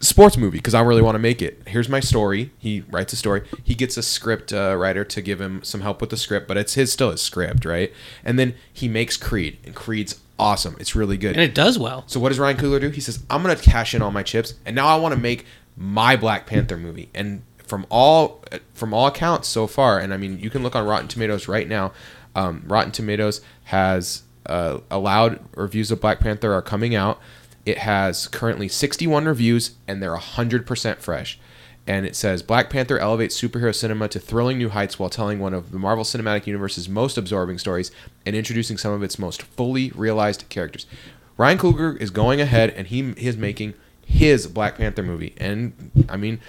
sports movie because I really want to make it. Here's my story. He writes a story. He gets a script uh, writer to give him some help with the script, but it's his still his script, right? And then he makes Creed, and Creed's awesome. It's really good. And it does well. So what does Ryan Coogler do? He says, "I'm gonna cash in all my chips, and now I want to make my Black Panther movie." And from all from all accounts so far, and I mean, you can look on Rotten Tomatoes right now. Um, Rotten Tomatoes has uh, allowed reviews of Black Panther are coming out. It has currently 61 reviews, and they're 100% fresh. And it says Black Panther elevates superhero cinema to thrilling new heights while telling one of the Marvel Cinematic Universe's most absorbing stories and introducing some of its most fully realized characters. Ryan Coogler is going ahead and he is making his Black Panther movie. And I mean,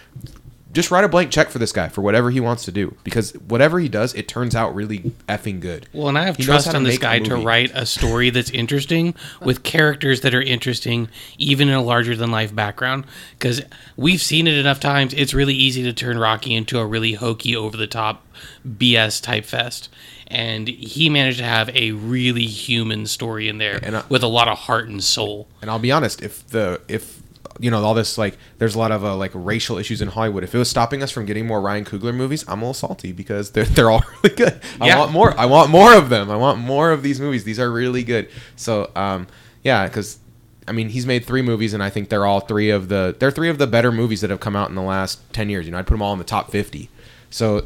just write a blank check for this guy for whatever he wants to do because whatever he does, it turns out really effing good. Well, and I have He trust in this guy to write a story that's interesting with characters that are interesting, even in a larger than life background. Because we've seen it enough times. It's really easy to turn Rocky into a really hokey, over the top BS type fest. And he managed to have a really human story in there I- with a lot of heart and soul. And I'll be honest, if the if you know all this like there's a lot of uh, like racial issues in Hollywood. If it was stopping us from getting more Ryan Coogler movies, I'm a little salty because they're they're all really good. I Yeah. want more. I want more of them. I want more of these movies. These are really good. So um yeah, because I mean he's made three movies and I think they're all three of the they're three of the better movies that have come out in the last ten years. You know I'd put them all in the top fifty. So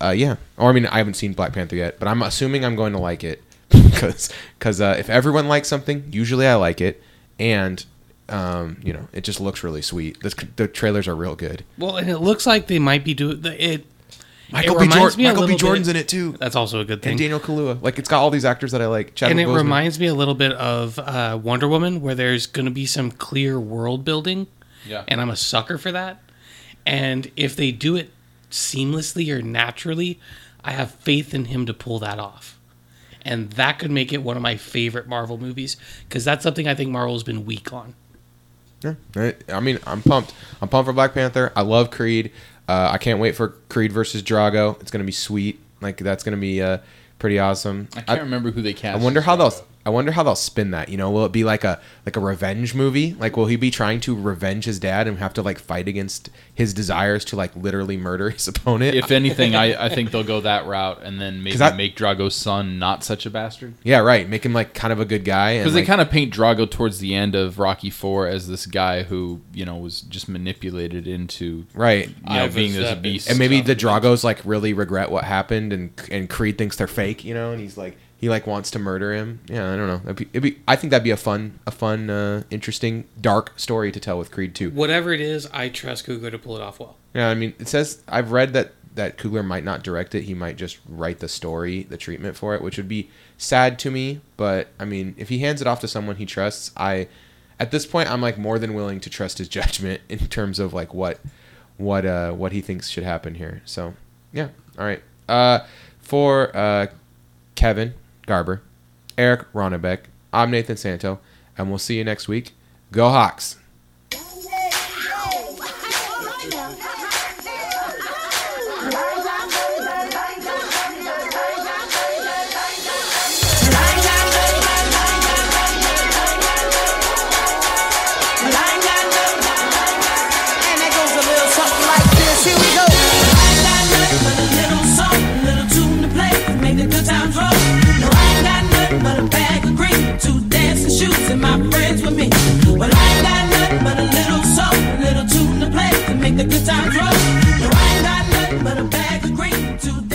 uh, yeah, or I mean I haven't seen Black Panther yet, but I'm assuming I'm going to like it because because uh, if everyone likes something, usually I like it, and um, you know it just looks really sweet. This, the trailers are real good. Well, and it looks like they might be doing it. Michael it B. reminds Jordan, me Michael B. Jordan's bit- in it too, That's also a good thing. and Daniel Kaluuya. Like it's got all these actors that I like. Chadwick and it Boseman. reminds me a little bit of uh, Wonder Woman, where there's going to be some clear world building, Yeah. and I'm a sucker for that. And if they do it seamlessly or naturally, I have faith in him to pull that off. And that could make it one of my favorite Marvel movies because that's something I think Marvel's been weak on. Yeah, I- I mean, I'm pumped. I'm pumped for Black Panther. I love Creed. Uh, I can't wait for Creed versus Drago. It's gonna be sweet. Like that's gonna be uh, pretty awesome. I can't remember who they cast. I wonder how they'll. Drago. I wonder how they'll spin that. You know, will it be like a like a revenge movie? Like, will he be trying to revenge his dad and have to like fight against his desires to like literally murder his opponent? If anything, I, I think they'll go that route and then maybe I- make Drago's son not such a bastard. yeah, right. Make him like kind of a good guy. and, Because they like- kind of paint Drago towards the end of Rocky Four as this guy who you know was just manipulated into right. you know being this beast. and maybe the Stuff. Dragos like really regret what happened, and and Creed thinks they're fake, you know, and he's like he like wants to murder him. Yeah, I don't know. It'd be, it'd be, I think that'd be a fun, a fun, uh, interesting, dark story to tell with Creed too. Whatever it is, I trust Coogler to pull it off well. Yeah, I mean, it says I've read that that Coogler might not direct it. He might just write the story, the treatment for it, which would be sad to me. But I mean, if he hands it off to someone he trusts, I at this point I'm like more than willing to trust his judgment in terms of like what what uh what he thinks should happen here. So yeah, all right. Uh, for uh, Kevin Garber, Eric Ronnebeck, I'm Nathan Santo, and we'll see you next week. Go Hawks! the good times. There ain't got nothing but a bag of green today.